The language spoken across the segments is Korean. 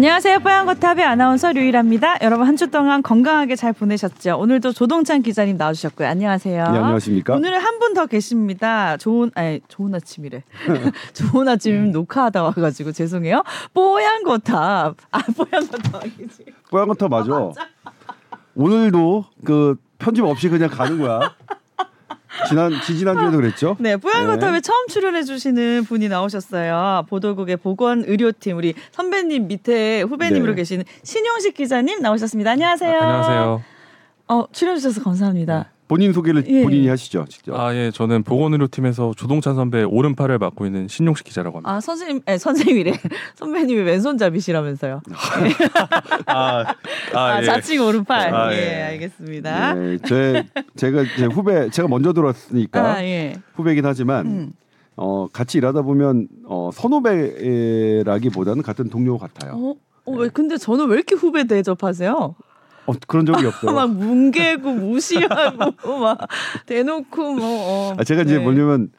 안녕하세요. 뽀얀거탑의 아나운서 류일합니다. 여러분 한 주 동안 건강하게 잘 보내셨죠? 오늘도 조동찬 기자님 나와주셨고요. 안녕하세요. 네, 안녕하십니까? 오늘은 한 분 더 계십니다. 좋은 아니 좋은 아침이래. 좋은 아침 녹화하다 와가지고 죄송해요. 뽀얀거탑 아 뽀얀거탑 아니지. 뽀얀거탑 맞아. 오늘도 그 편집 없이 그냥 가는 거야. 지난 지지난 주에도 그랬죠? 네, 뽀얀거탑에 처음 출연해 주시는 분이 나오셨어요. 보도국의 보건 의료팀 우리 선배님 밑에 후배님으로 네. 계시는 신용식 기자님 나오셨습니다. 안녕하세요. 안녕하세요. 어 출연해 주셔서 감사합니다. 본인 소개를 예. 본인이 하시죠, 직접. 아, 예, 저는 보건의료 팀에서 조동찬 선배 오른팔을 맡고 있는 신용식 기자라고 합니다. 아 선생님, 예, 선생님이래. 선배님이 왼손잡이시라면서요. 아, 아, 예. 자칭 오른팔. 아, 예, 예. 알겠습니다. 네, 제 제가 제 후배 제가 먼저 들어왔으니까 아, 예. 후배긴 하지만 음. 어 같이 일하다 보면 어 선후배라기보다는 같은 동료 같아요. 어, 어, 왜 근데 저는 왜 이렇게 후배 대접하세요? 어, 그런 적이 없어요. 막 뭉개고 무시하고 막 대놓고 뭐. 어. 아, 제가 이제 네. 뭐냐면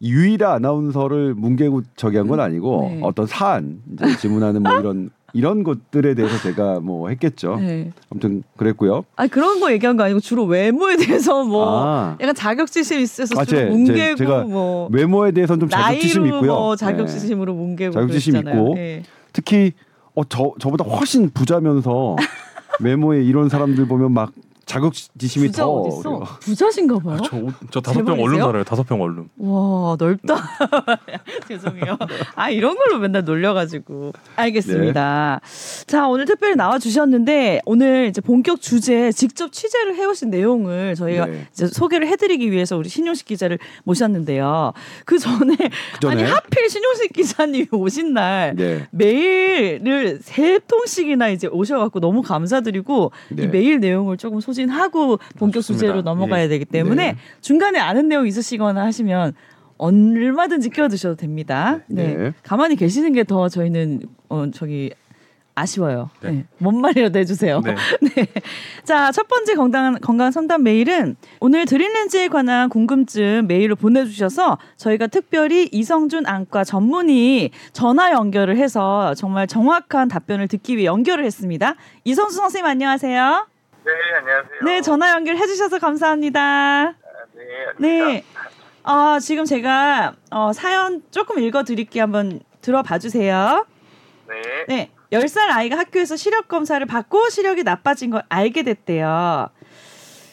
유일한 아나운서를 뭉개고 저기 한 건 아니고 네. 어떤 사안 이제 질문하는 뭐 이런 이런 것들에 대해서 제가 뭐 했겠죠. 네. 아무튼 그랬고요. 아 그런 거 얘기한 거 아니고 주로 외모에 대해서 뭐 아. 약간 자격지심 있어서 아, 주로 제- 제- 뭉개고 제가 뭐 외모에 대해서는 좀 자격지심 나이로 있고요. 뭐 네. 자격지심으로 뭉개고 자격지심 그랬잖아요. 있고. 예. 특히 어, 저 저보다 훨씬 부자면서 외모에 이런 사람들 보면 막 자격지심이 부자 더 어디 있어? 그래요. 부자신가 봐요. 아, 저, 옷- 저 다섯 병? 얼른 살아요. 다섯 병 얼른. 와 넓다. 죄송해요. 아 이런 걸로 맨날 놀려가지고 알겠습니다. 자 오늘 특별히 나와 주셨는데 오늘 이제 본격 주제 직접 취재를 해오신 내용을 저희가 네. 이제 소개를 해드리기 위해서 우리 신용식 기자를 모셨는데요. 그 전에 전에? 아니 하필 신용식 기자님이 오신 날 네. 메일을 세 통씩이나 이제 오셔갖고 너무 감사드리고 네. 이 메일 내용을 조금 소 진하고 본격 좋습니다. 주제로 넘어가야 예. 되기 때문에 네. 중간에 아는 내용 있으시거나 하시면 얼마든지 끼워드셔도 됩니다. 네. 네. 가만히 계시는 게 더 저희는 어 저기 아쉬워요. 네. 네. 뭔 말이라도 해주세요. 네. 네. 자, 첫 번째 건강, 건강 상담 메일은 오늘 드림렌즈에 관한 궁금증 메일을 보내주셔서 저희가 특별히 이성준 안과 전문의 전화 연결을 해서 정말 정확한 답변을 듣기 위해 연결을 했습니다. 이성준 선생님 안녕하세요. 네, 안녕하세요. 네, 전화 연결해 주셔서 감사합니다. 아, 네, 네. 어, 지금 제가 어, 사연 조금 읽어 드릴게요. 한번 들어봐 주세요. 네. 네. 10살 아이가 학교에서 시력 검사를 받고 시력이 나빠진 걸 알게 됐대요.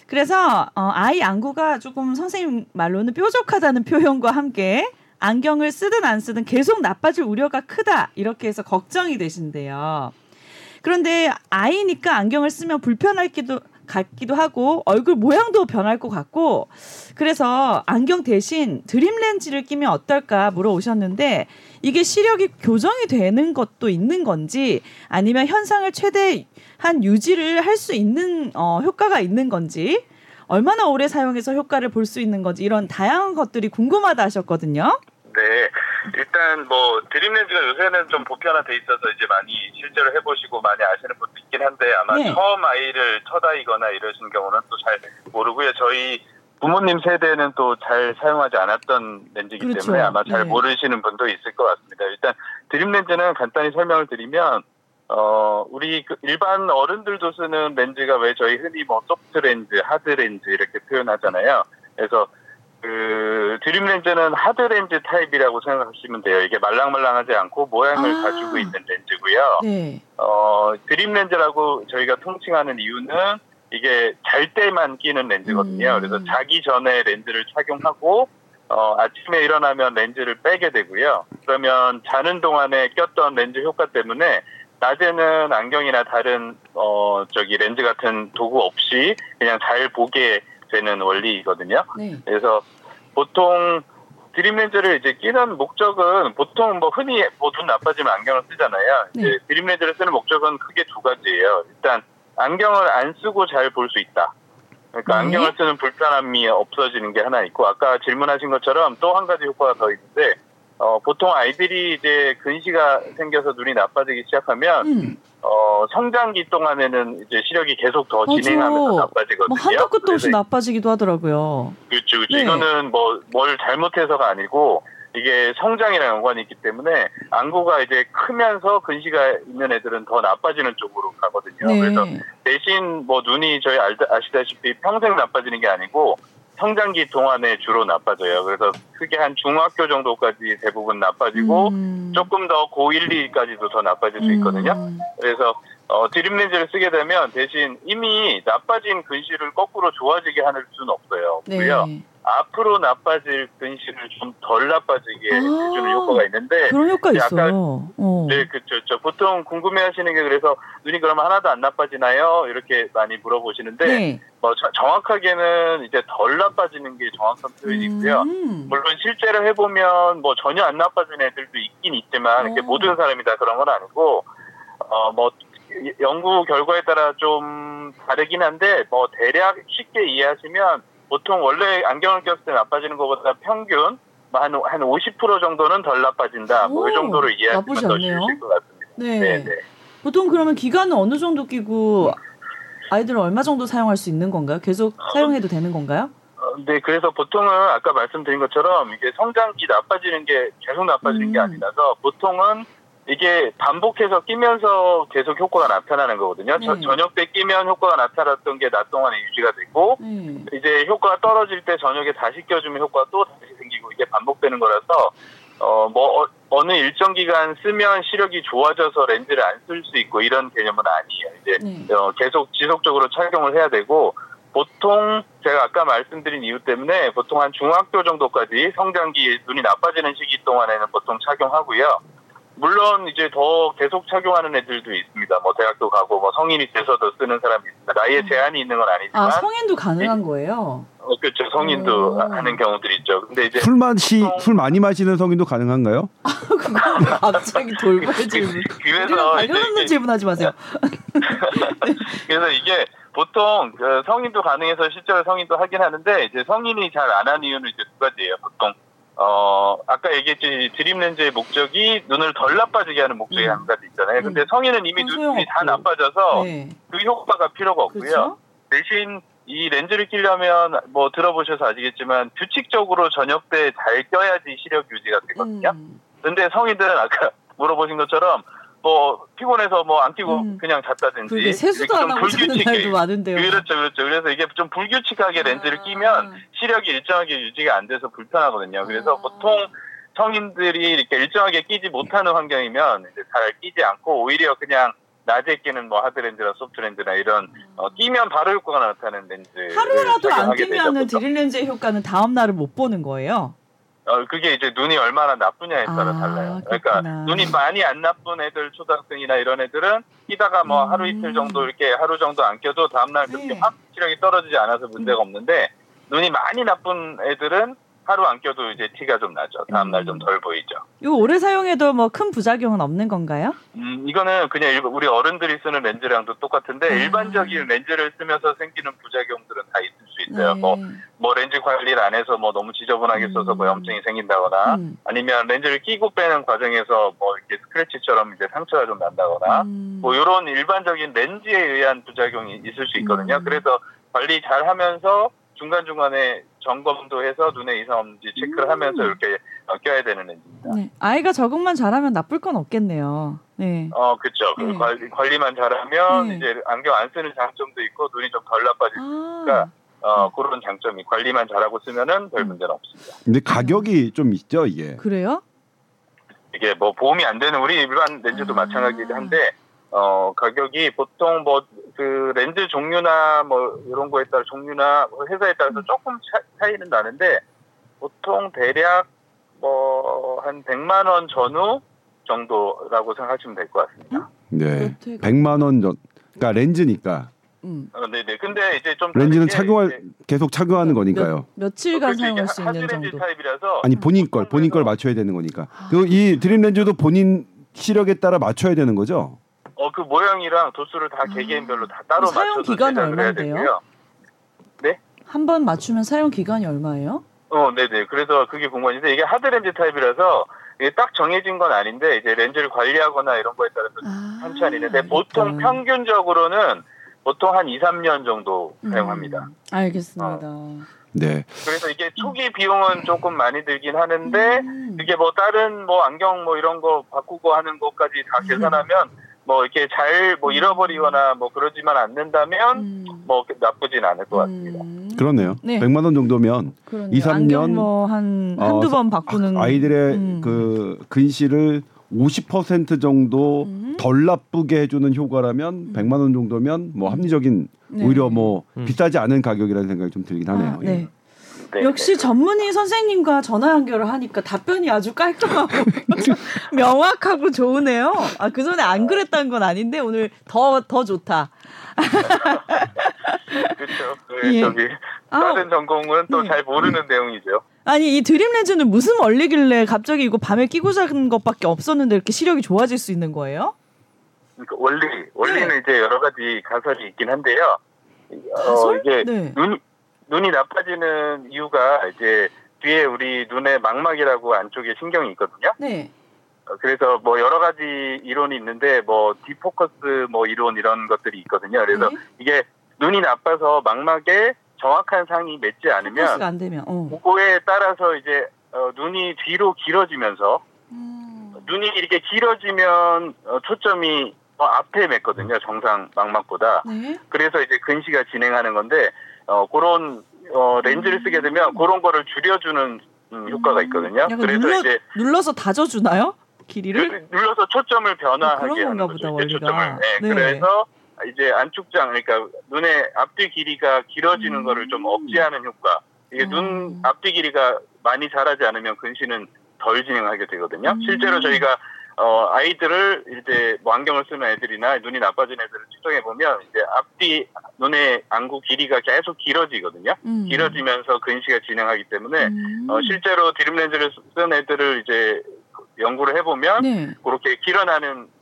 그래서 어, 아이 안구가 조금 선생님 말로는 뾰족하다는 표현과 함께 안경을 쓰든 안 쓰든 계속 나빠질 우려가 크다 이렇게 해서 걱정이 되신대요. 그런데 아이니까 안경을 쓰면 불편할기도 같기도 하고 얼굴 모양도 변할 것 같고 그래서 안경 대신 드림 렌즈를 끼면 어떨까 물어오셨는데 이게 시력이 교정이 되는 것도 있는 건지 아니면 현상을 최대한 유지를 할 수 있는 어, 효과가 있는 건지 얼마나 오래 사용해서 효과를 볼 수 있는 건지 이런 다양한 것들이 궁금하다 하셨거든요. 네. 일단 뭐 드림 렌즈가 요새는 좀 보편화돼 있어서 이제 많이 실제로 해보시고 많이 아시는 분도 있긴 한데 아마 네. 처음 아이를 첫 아이거나 이러신 경우는 또 잘 모르고요. 저희 부모님 세대는 또 잘 사용하지 않았던 렌즈이기 그렇죠. 때문에 아마 잘 네. 모르시는 분도 있을 것 같습니다. 일단 드림 렌즈는 간단히 설명을 드리면 어 우리 그 일반 어른들도 쓰는 렌즈가 왜 저희 흔히 뭐 소프트 렌즈, 하드 렌즈 이렇게 표현하잖아요. 그래서 그 드림 렌즈는 하드 렌즈 타입이라고 생각하시면 돼요. 이게 말랑말랑하지 않고 모양을 아. 가지고 있는 렌즈고요. 네. 어 드림 렌즈라고 저희가 통칭하는 이유는 이게 잘 때만 끼는 렌즈거든요. 음. 그래서 자기 전에 렌즈를 착용하고 어, 아침에 일어나면 렌즈를 빼게 되고요. 그러면 자는 동안에 꼈던 렌즈 효과 때문에 낮에는 안경이나 다른 어 저기 렌즈 같은 도구 없이 그냥 잘 보게 되는 원리이거든요. 네. 그래서 보통 드림 렌즈를 이제 끼는 목적은 보통 뭐 흔히 뭐 눈 나빠지면 안경을 쓰잖아요. 이제 네. 드림 렌즈를 쓰는 목적은 크게 두 가지예요. 일단 안경을 안 쓰고 잘 볼 수 있다. 그러니까 네. 안경을 쓰는 불편함이 없어지는 게 하나 있고 아까 질문하신 것처럼 또 한 가지 효과가 더 있는데 어, 보통 아이들이 이제 근시가 생겨서 눈이 나빠지기 시작하면 음. 어, 성장기 동안에는 이제 시력이 계속 더 맞아. 진행하면서 나빠지거든요. 뭐 한도 끝도 없이 나빠지기도 하더라고요. 그렇죠, 그렇죠. 네. 이거는 뭐 뭘 잘못해서가 아니고 이게 성장이랑 연관이 있기 때문에 안구가 이제 크면서 근시가 있는 애들은 더 나빠지는 쪽으로 가거든요. 네. 그래서 대신 뭐 눈이 저희 알, 아시다시피 평생 나빠지는 게 아니고 성장기 동안에 주로 나빠져요. 그래서 크게 한 중학교 정도까지 대부분 나빠지고 음. 조금 더 고1, 2까지도 더 나빠질 수 있거든요. 음. 그래서 어, 드립렌즈를 쓰게 되면 대신 이미 나빠진 근시를 거꾸로 좋아지게 하는 수는 없어요. 네. 앞으로 나빠질 근시를 좀덜 나빠지게 아. 해주는 효과가 있는데 그런 효과 있어요. 어. 네, 그렇죠. 보통 궁금해하시는 게 그래서 눈이 그러면 하나도 안 나빠지나요? 이렇게 많이 물어보시는데 네. 뭐 저- 정확하게는 이제 덜 나빠지는 게 정확한 표현이고요. 음. 물론 실제로 해보면 뭐 전혀 안 나빠진 애들도 있긴 있지만 이렇게 어. 모든 사람이 다 그런 건 아니고 어뭐 연구 결과에 따라 좀 다르긴 한데 뭐 대략 쉽게 이해하시면 보통 원래 안경을 꼈을 때 나빠지는 것보다 평균 뭐 한, 한 50% 정도는 덜 나빠진다. 뭐이 오, 정도로 이해하시면 나쁘지 더 않네요. 쉬우실 것 같습니다. 네. 네, 네. 보통 그러면 기간은 어느 정도 끼고 아이들은 얼마 정도 사용할 수 있는 건가요? 계속 사용해도 되는 건가요? 어, 네, 그래서 보통은 아까 말씀드린 것처럼 이게 성장기 나빠지는 게 계속 나빠지는 게 음. 아니라서 보통은 이게 반복해서 끼면서 계속 효과가 나타나는 거거든요. 저- 네. 저녁 때 끼면 효과가 나타났던 게 낮 동안에 유지가 되고 네. 이제 효과가 떨어질 때 저녁에 다시 껴주면 효과가 또 다시 생기고 이게 반복되는 거라서 어 뭐 어, 느 일정 기간 쓰면 시력이 좋아져서 렌즈를 안 쓸 수 있고 이런 개념은 아니에요. 이제 네. 어, 계속 지속적으로 착용을 해야 되고 보통 제가 아까 말씀드린 이유 때문에 보통 한 중학교 정도까지 성장기 눈이 나빠지는 시기 동안에는 보통 착용하고요. 물론 이제 더 계속 착용하는 애들도 있습니다. 뭐 대학도 가고 뭐 성인이 돼서도 쓰는 사람이 있습니다. 나이에 음. 제한이 있는 건 아니지만 아 성인도 가능한 거예요? 어, 그렇죠. 성인도 오. 하는 경우들이 있죠. 근데 이제 술 마시 보통- 술 많이 마시는 성인도 가능한가요? 그건 갑자기 돌발 질문. 우리랑 그래서 이제 관련 없는 이게- 질문하지 마세요. 그래서 이게 보통 그 성인도 가능해서 실제로 성인도 하긴 하는데 이제 성인이 잘안 하는 이유는 이제 두 가지예요. 보통 어 아까 얘기했지 드림 렌즈의 목적이 눈을 덜 나빠지게 하는 목적이 음. 한 가지 있잖아요. 근데 음. 성인은 이미 눈이 다. 나빠져서 네. 그 효과가 필요가 없고요. 그렇죠. 대신 이 렌즈를 끼려면 뭐 들어보셔서 아시겠지만 규칙적으로 저녁 때 잘 껴야지 시력 유지가 되거든요. 음. 근데 성인들은 아까 물어보신 것처럼 뭐 피곤해서 뭐안 끼고 음. 그냥 잤다든지 그게 세수도 안좀 하고 자는 날도 많은데요. 그렇죠, 그렇죠. 그래서 이게 좀 불규칙하게 렌즈를 아. 끼면 시력이 일정하게 유지가 안 돼서 불편하거든요. 그래서 아. 보통 성인들이 이렇게 일정하게 끼지 못하는 환경이면 이제 잘 끼지 않고 오히려 그냥 낮에 끼는 뭐 하드렌즈나 소프트렌즈나 이런 어, 끼면 바로 효과가 나타나는 렌즈. 하루라도 안 끼면은 드릴 렌즈의 효과는 다음 날을 못 보는 거예요. 어, 그게 이제 눈이 얼마나 나쁘냐에 따라 아, 달라요. 그렇구나. 그러니까 눈이 많이 안 나쁜 애들, 초등학생이나 이런 애들은 끼다가 뭐 음. 하루 이틀 정도 이렇게 하루 정도 안 껴도 다음날 그렇게 네. 음. 확 시력이 떨어지지 않아서 문제가 없는데 눈이 많이 나쁜 애들은 하루 안 껴도 이제 티가 좀 나죠. 다음날 음. 좀덜 보이죠. 이거 오래 사용해도 뭐 큰 부작용은 없는 건가요? 음, 이거는 그냥 일- 우리 어른들이 쓰는 렌즈랑도 똑같은데 아. 일반적인 렌즈를 쓰면서 생기는 부작용들은 다수 있어요. 네. 뭐, 뭐 렌즈 관리를 안 해서 뭐 너무 지저분하게 써서 뭐 음. 염증이 생긴다거나 음. 아니면 렌즈를 끼고 빼는 과정에서 뭐 이렇게 스크래치처럼 이제 상처가 좀 난다거나 음. 뭐 이런 일반적인 렌즈에 의한 부작용이 있을 수 있거든요. 음. 그래서 관리 잘 하면서 중간중간에 점검도 해서 눈에 이상 없는지 체크를 음. 하면서 이렇게 어, 껴야 되는 렌즈입니다. 네. 아이가 적응만 잘하면 나쁠 건 없겠네요. 네. 어, 그렇죠. 그 네. 관리, 관리만 잘하면 네. 이제 안경 안 쓰는 장점도 있고 눈이 좀 덜 나빠질 아, 어, 그런 장점이 관리만 잘하고 쓰면은 별 음. 문제는 없습니다. 근데 가격이 좀 있죠 이게. 그래요? 이게 뭐 보험이 안 되는 우리 일반 렌즈도 아. 마찬가지긴 한데 어 가격이 보통 뭐 그 렌즈 종류나 뭐 이런 거에 따라 종류나 뭐 회사에 따라서 조금 차, 차이는 나는데 보통 대략 뭐 한 100만 원 전후 정도라고 생각하시면 될 것 같습니다. 네. 어떻게- 100만 원 전. 그러니까 렌즈니까 음. 어, 네네. 근데 이제 좀 렌즈는 착용할 이제 계속 착용하는 거니까요. 며칠간. 이게 사용할 수 있는 하드렌즈 정도. 타입이라서 아니 본인 걸 본인 걸 맞춰야 되는 거니까. 그리고 이 드림 렌즈도 본인 시력에 따라 맞춰야 되는 거죠. 어 그 모양이랑 도수를 다 개개인별로 다 따로 아. 사용 맞춰서 해야 얼마인데요? 되고요. 한번 맞추면 사용 기간이 얼마예요? 어, 네네. 그래서 그게 궁금한데 이게 하드 렌즈 타입이라서 이게 딱 정해진 건 아닌데 이제 렌즈를 관리하거나 이런 거에 따라서 아, 천천히 있는데 보통. 평균적으로는 보통 한 2, 3년 정도 음, 사용합니다. 알겠습니다. 네. 그래서 이게 초기 비용은 조금 많이 들긴 하는데 음. 이게 뭐 다른 뭐 안경 뭐 이런 거 바꾸고 하는 것까지 다 음. 계산하면 뭐 이렇게 잘 뭐 잃어버리거나 뭐 그러지만 않는다면 음. 뭐 나쁘진 않을 것 같습니다. 음. 그렇네요. 네. 100만 원 정도면 그러네요. 이, 삼 안경 년, 뭐한 어, 한두 번 바꾸는 아이들의 음. 그 근시를 50% 정도 음. 덜 나쁘게 해주는 효과라면 100만 원 정도면 뭐 합리적인 네. 오히려 뭐 음. 비싸지 않은 가격이라는 생각이 좀 들긴 하네요. 아, 예. 네. 네. 역시 전문의 선생님과 전화 연결을 하니까 답변이 아주 깔끔하고 명확하고 좋으네요. 아, 그 전에 안 그랬다는 건 아닌데 오늘 더, 더 좋다. 그렇죠. 그 예. 저기 아, 다른 전공은 또 네. 잘 모르는 내용이죠. 아니, 이 드림 렌즈는 무슨 원리길래 갑자기 이거 밤에 끼고 자는 것밖에 없었는데 이렇게 시력이 좋아질 수 있는 거예요? 그러니까 원리 원리는 네. 이제 여러 가지 가설이 있긴 한데요. 어, 가설? 이게 네. 눈 눈이 나빠지는 이유가 이제 뒤에 우리 눈의 망막이라고 안쪽에 신경이 있거든요. 네. 어, 그래서 뭐 여러 가지 이론이 있는데 뭐 디포커스 뭐 이론 이런 것들이 있거든요. 그래서 네. 이게 눈이 나빠서 망막에 정확한 상이 맺지 포커스가 않으면 안 되면, 어. 그거에 따라서 이제 어, 눈이 뒤로 길어지면서 음. 눈이 이렇게 길어지면 어, 초점이 더 앞에 맺거든요. 정상 망막보다. 네. 그래서 이제 근시가 진행하는 건데 어, 그런 어, 렌즈를 쓰게 되면 그런 거를 줄여주는 음, 효과가 있거든요. 약간 그래서 눌러, 이제 눌러서 다져주나요? 길이를? 눌- 눌러서 초점을 변화하게 그런 건가 하는 보다, 거죠. 원리가. 초점을. 네, 네. 그래서 이제 안축장 그러니까 눈의 앞뒤 길이가 길어지는 음. 거를 좀 억제하는 효과. 이게 어. 눈 앞뒤 길이가 많이 자라지 않으면 근시는 덜 진행하게 되거든요. 음. 실제로 저희가 어, 아이들을 이제 뭐 안경을 쓰는 애들이나 눈이 나빠진 애들을 측정해 보면 이제 앞뒤 눈의 안구 길이가 계속 길어지거든요. 음. 길어지면서 근시가 진행하기 때문에 음. 어, 실제로 드림 렌즈를 쓴 애들을 이제 연구를 해보면 네. 그렇게 길어나는 기-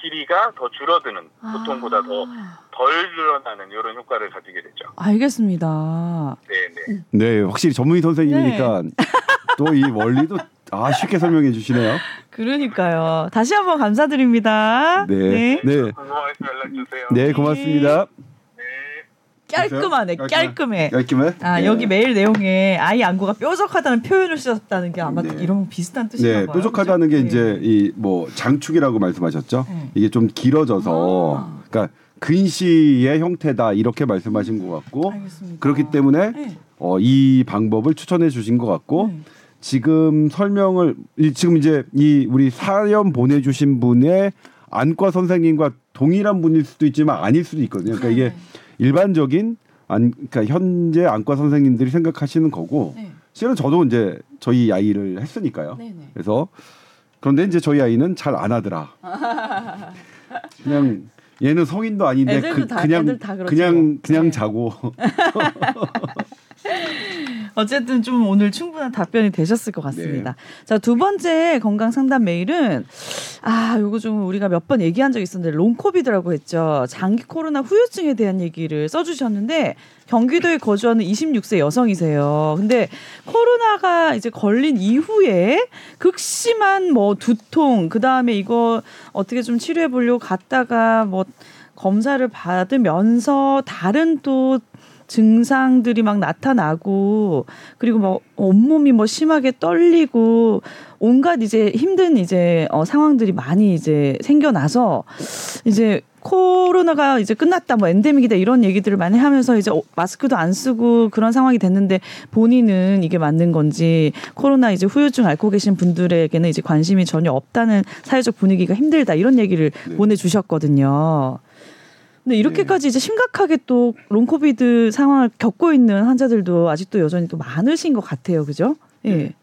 길이가 더 줄어드는 보통보다 더덜 아, 늘어나는 이런 효과를 가지게 되죠. 알겠습니다. 네, 네. 네, 확실히 전문의 선생님이니까 네. 또이 원리도 아 쉽게 설명해 주시네요. 그러니까요. 다시 한번 감사드립니다. 네, 네, 연락 주세요. 네, 고맙습니다. 네. 깔끔하네. 깔끔해. 깔끔해. 아, 네. 여기 메일 내용에 아이 안구가 뾰족하다는 표현을 쓰셨다는 게 아마 네. 이런 비슷한 뜻인가 네, 봐요. 뾰족하다는 게 그죠? 이제 이 뭐 장축이라고 말씀하셨죠. 네. 이게 좀 길어져서 아. 그러니까 근시의 형태다 이렇게 말씀하신 것 같고 알겠습니다. 그렇기 때문에 네. 어, 이 방법을 추천해 주신 것 같고 네. 지금 설명을 이- 지금 이제 이 우리 사연 보내주신 분의 안과 선생님과 동일한 분일 수도 있지만 아닐 수도 있거든요. 그러니까 이게 네. 일반적인 안 그러니까 현재 안과 선생님들이 생각하시는 거고 네. 실은 저도 이제 저희 아이를 했으니까요. 네. 네. 그래서 그런데 이제 저희 아이는 잘 안 하더라. 그냥 얘는 성인도 아닌데 그, 다- 그냥. 그냥 그냥 네. 자고 어쨌든 좀 오늘 충분한 답변이 되셨을 것 같습니다. 네. 자, 두 번째 건강 상담 메일은 아, 요거 좀 우리가 몇 번 얘기한 적 있었는데 롱코비드라고 했죠. 장기 코로나 후유증에 대한 얘기를 써 주셨는데 경기도에 거주하는 26세 여성이세요. 근데 코로나가 이제 걸린 이후에 극심한 뭐 두통, 그다음에 이거 어떻게 좀 치료해 보려고 갔다가 뭐 검사를 받으면서 다른 또 증상들이 막 나타나고 그리고 뭐 온몸이 뭐 심하게 떨리고 온갖 이제 힘든 이제 어 상황들이 많이 이제 생겨나서 이제 코로나가 이제 끝났다 뭐 엔데믹이다 이런 얘기들을 많이 하면서 이제 어, 마스크도 안 쓰고 그런 상황이 됐는데 본인은 이게 맞는 건지 코로나 이제 후유증 앓고 계신 분들에게는 이제 관심이 전혀 없다는 사회적 분위기가 힘들다 이런 얘기를 네. 보내주셨거든요. 근데 이렇게까지 이제 심각하게 또 롱코비드 상황을 겪고 있는 환자들도 아직도 여전히 또 많으신 것 같아요, 그죠? 예. 네.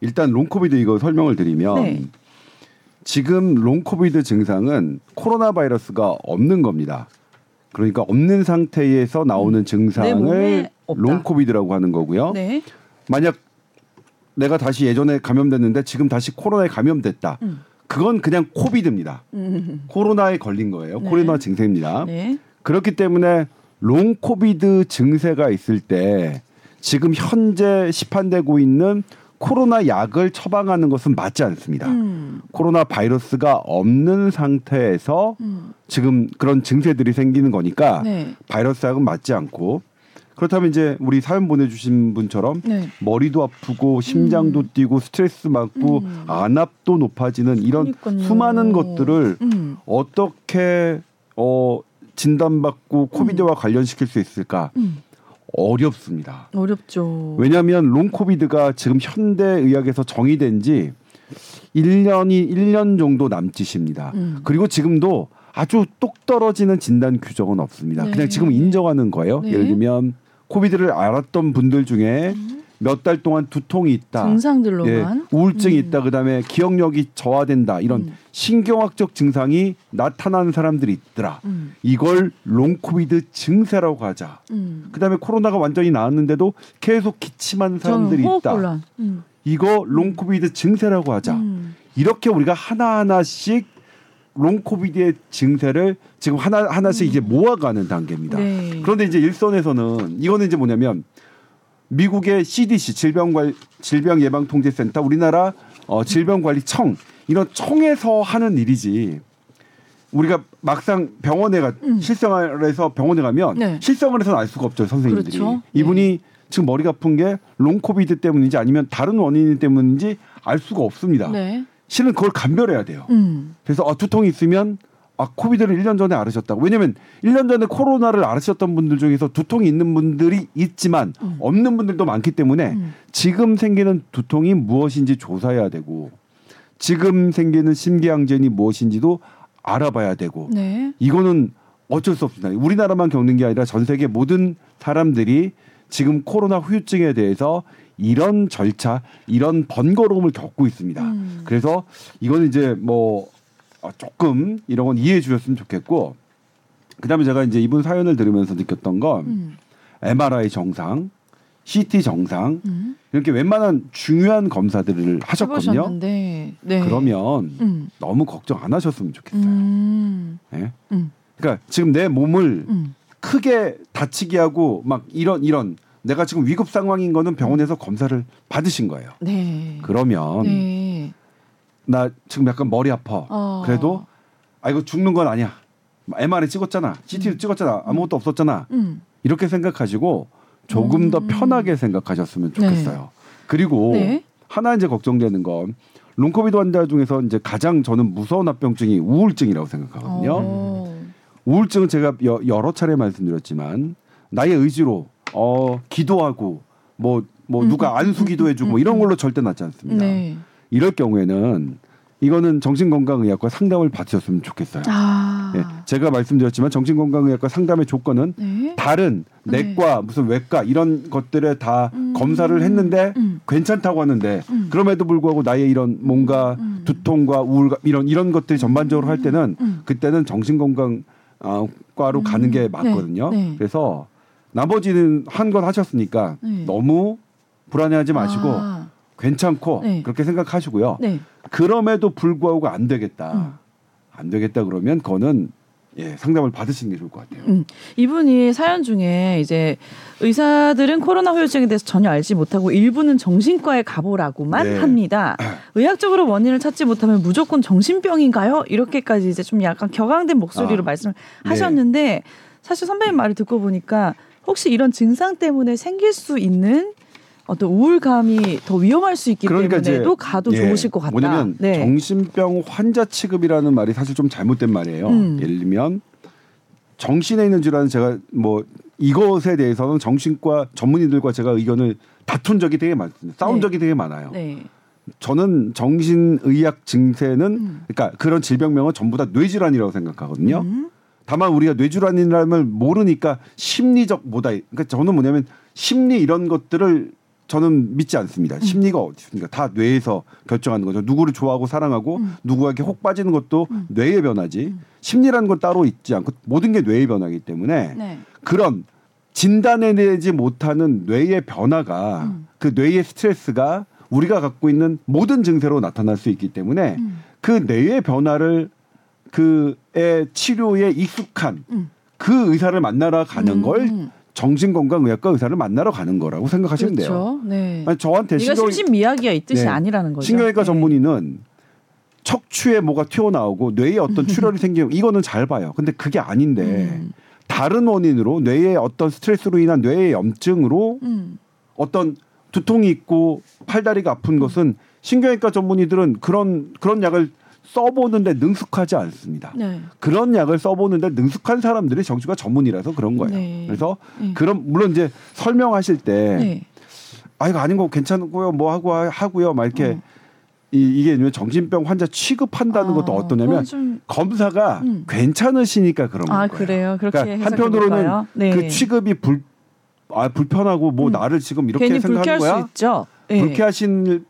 일단 long COVID 이거 설명을 드리면 네. 지금 long COVID 증상은 코로나 바이러스가 없는 겁니다. 그러니까 없는 상태에서 나오는 내 증상을. long COVID라고 하는 거고요. 네. 만약 내가 다시 예전에 감염됐는데 지금 다시 코로나에 감염됐다. 음. 그건 그냥 COVID입니다. 음. 코로나에 걸린 거예요. 네. 코로나 증세입니다. 네. 그렇기 때문에 long COVID 증세가 있을 때 지금 현재 시판되고 있는 코로나 약을 처방하는 것은 맞지 않습니다. 음. 코로나 바이러스가 없는 상태에서 음. 지금 그런 증세들이 생기는 거니까 네. 바이러스 약은 맞지 않고 그렇다면 이제 우리 사연 보내주신 분처럼 네. 머리도 아프고 심장도 음. 뛰고 스트레스 받고 음. 안압도 높아지는 이런 그러니까요. 수많은 것들을 음. 어떻게 어 진단받고 COVID와 관련시킬 수 있을까 음. 어렵습니다. 어렵죠. 왜냐하면 long COVID가 지금 현대 의학에서 정의된 지 1년이 1년 정도 남짓입니다. 음. 그리고 지금도 아주 똑 떨어지는 진단 규정은 없습니다. 네. 그냥 지금 인정하는 거예요. 네. 예를 들면 COVID를 앓았던 분들 중에 몇 달 동안 두통이 있다. 예, 증상들로만. 우울증이 음. 있다. 그다음에 기억력이 저하된다. 이런 음. 신경학적 증상이 나타나는 사람들이 있더라. 음. 이걸 long COVID 증세라고 하자. 음. 그다음에 코로나가 완전히 나았는데도 계속 기침하는 사람들이 있다. 음. 이거 long COVID 증세라고 하자. 음. 이렇게 우리가 하나 하나씩 long COVID의 증세를 지금 하나 하나씩 이제 모아가는 단계입니다. 음. 네. 그런데 이제 일선에서는 이거는 이제 뭐냐면 미국의 CDC 질병관 질병 예방 통제 센터 우리나라 어, 질병관리청 이런 청에서 하는 일이지. 우리가 막상 병원에 가 음. 실생활에서 병원에 가면 네. 실생활에서는 알 수가 없죠 선생님들이. 그렇죠. 이분이 지금 머리가 아픈 게 long COVID 때문인지 아니면 다른 원인 때문인지 알 수가 없습니다. 네. 실은 그걸 감별해야 돼요. 음. 그래서 아, 두통이 있으면 아 COVID를 1년 전에 앓으셨다고. 왜냐면 1년 전에 코로나를 앓으셨던 분들 중에서 두통이 있는 분들이 있지만 음. 없는 분들도 많기 때문에 음. 지금 생기는 두통이 무엇인지 조사해야 되고 지금 생기는 심계항진이 무엇인지도 알아봐야 되고 네. 이거는 어쩔 수 없습니다. 우리나라만 겪는 게 아니라 전 세계 모든 사람들이 지금 코로나 후유증에 대해서 이런 절차, 이런 번거로움을 겪고 있습니다. 음. 그래서 이거는 이제 뭐 어, 조금 이런 건 이해해 주셨으면 좋겠고 그다음에 제가 이제 이분 사연을 들으면서 느꼈던 건 음. MRI 정상, CT 정상 음. 이렇게 웬만한 중요한 검사들을 하셨거든요. 해보셨는데. 네. 그러면 음. 너무 걱정 안 하셨으면 좋겠어요. 음. 예? 음. 그러니까 지금 내 몸을 음. 크게 다치게 하고 막 이런 이런 내가 지금 위급 상황인 거는 병원에서 검사를 받으신 거예요. 네. 그러면 네. 나 지금 약간 머리 아파. 어. 그래도 아 이거 죽는 건 아니야. MRI 찍었잖아. CT도 찍었잖아. 아무것도 없었잖아. 음. 이렇게 생각하시고 조금 더 음. 편하게 생각하셨으면 좋겠어요. 그리고 네. 하나 이제 걱정되는 건 롱코비드 환자 중에서 이제 가장 저는 무서운 합병증이 우울증이라고 생각하거든요. 어. 우울증은 제가 여, 여러 차례 말씀드렸지만 나의 의지로 어 기도하고 뭐뭐 음, 누가 음, 안수 음, 기도해주고 음, 뭐 이런 음. 걸로 절대 낫지 않습니다. 네. 이럴 경우에는 이거는 정신건강의학과 상담을 받으셨으면 좋겠어요. 아. 예, 제가 말씀드렸지만 정신건강의학과 상담의 조건은 네. 다른 네. 내과 무슨 외과 이런 것들에 다 음. 검사를 했는데 음. 괜찮다고 하는데 음. 그럼에도 불구하고 나의 이런 뭔가 음. 두통과 우울감 이런 이런 것들이 전반적으로 할 때는 음. 그때는 정신건강과로 음. 가는 게 맞거든요. 네, 네. 그래서 나머지는 한 건 하셨으니까 네. 너무 불안해하지 마시고 아. 괜찮고 네. 그렇게 생각하시고요. 네. 그럼에도 불구하고 안 되겠다. 음. 안 되겠다 그러면 그거는 예, 상담을 받으시는 게 좋을 것 같아요. 음, 이분이 사연 중에 이제 의사들은 코로나 후유증에 대해서 전혀 알지 못하고 일부는 정신과에 가보라고만 네. 합니다. 의학적으로 원인을 찾지 못하면 무조건 정신병인가요? 이렇게까지 이제 좀 약간 격앙된 목소리로 아, 말씀을 네. 하셨는데 사실 선배님 말을 듣고 보니까 혹시 이런 증상 때문에 생길 수 있는 어떤 우울감이 더 위험할 수 있기 그러니까 때문에도 가도 예, 좋으실 것 같다. 뭐냐면 네. 정신병 환자 취급이라는 말이 사실 좀 잘못된 말이에요. 음. 예를 들면 정신에 있는 질환은 제가 뭐 이것에 대해서는 정신과 전문의들과 제가 의견을 다툰 적이 되게 많습니다. 싸운 네. 적이 되게 많아요. 네. 저는 정신의학 증세는 음. 그러니까 그런 질병명은 전부 다 뇌질환이라고 생각하거든요. 음. 다만 우리가 뇌질환이라는 걸 모르니까 심리적 뭐다. 그러니까 저는 뭐냐면 심리 이런 것들을 저는 믿지 않습니다. 심리가 어디 있습니까? 다 뇌에서 결정하는 거죠. 누구를 좋아하고 사랑하고 음. 누구에게 혹 빠지는 것도 뇌의 변화지. 심리라는 건 따로 있지 않고 모든 게 뇌의 변화이기 때문에 네. 그런 진단해내지 못하는 뇌의 변화가 음. 그 뇌의 스트레스가 우리가 갖고 있는 모든 증세로 나타날 수 있기 때문에 음. 그 뇌의 변화를 그의 치료에 익숙한 음. 그 의사를 만나러 가는 음. 걸 정신건강의학과 의사를 만나러 가는 거라고 생각하시면 돼요. 그렇죠. 네. 아니, 저한테 신경, 심신미약이야 이 뜻이 네. 아니라는 거죠. 신경외과 네. 전문의는 척추에 뭐가 튀어나오고 뇌에 어떤 출혈이 생기면 이거는 잘 봐요. 근데 그게 아닌데 음. 다른 원인으로 뇌의 어떤 스트레스로 인한 뇌의 염증으로 음. 어떤 두통이 있고 팔다리가 아픈 것은 신경외과 전문의들은 그런 그런 약을 써보는데 능숙하지 않습니다. 네. 그런 약을 써보는데 능숙한 사람들이 정신과 전문이라서 그런 거예요. 네. 그래서 네. 그런 물론 이제 설명하실 때 네. 아 이거 아닌 거 괜찮고요 뭐 하고 하- 하고요 막 이렇게 어. 이, 이게 왜 정신병 환자 취급한다는 아, 것도 어떠냐면 좀- 검사가 음. 괜찮으시니까 그런 아 거예요. 그래요. 그렇게 그러니까 한편으로는? 네. 그 취급이 불 아, 불편하고 뭐 음. 나를 지금 이렇게 괜히 생각하는 불쾌할 수 거야. 있죠. 네. 불쾌하시는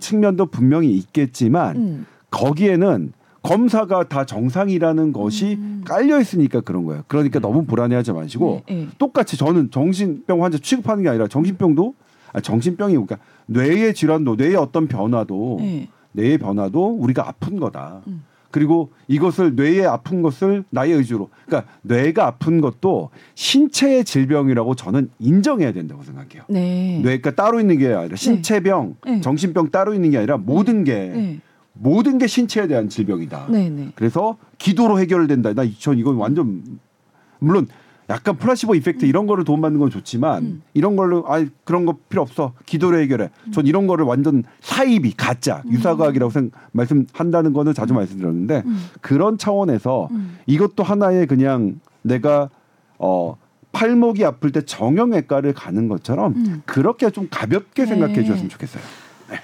측면도 분명히 있겠지만 음. 거기에는 검사가 다 정상이라는 것이 음. 깔려 있으니까 그런 거예요. 그러니까 너무 불안해하지 마시고 네, 네. 똑같이 저는 정신병 환자 취급하는 게 아니라 정신병도 아, 정신병이 그러니까 뇌의 질환도 뇌의 어떤 변화도 네. 뇌의 변화도 우리가 아픈 거다. 음. 그리고 이것을 뇌의 아픈 것을 나의 의지로 그러니까 뇌가 아픈 것도 신체의 질병이라고 저는 인정해야 된다고 생각해요. 네. 뇌가 따로 있는 게 아니라 신체병, 네. 정신병 따로 있는 게 아니라 모든 게 네. 모든 게 신체에 대한 질병이다. 네. 네. 그래서 기도로 해결된다. 나 전 이건 완전 물론 약간 플라시보 이펙트 이런 거를 도움받는 건 좋지만 음. 이런 걸로 아 그런 거 필요 없어 기도로 해결해. 전 이런 거를 완전 사이비 가짜 유사과학이라고 생 말씀한다는 거는 자주 말씀드렸는데 음. 그런 차원에서 음. 이것도 하나의 그냥 내가 어 팔목이 아플 때 정형외과를 가는 것처럼 음. 그렇게 좀 가볍게 네. 생각해 주셨으면 좋겠어요.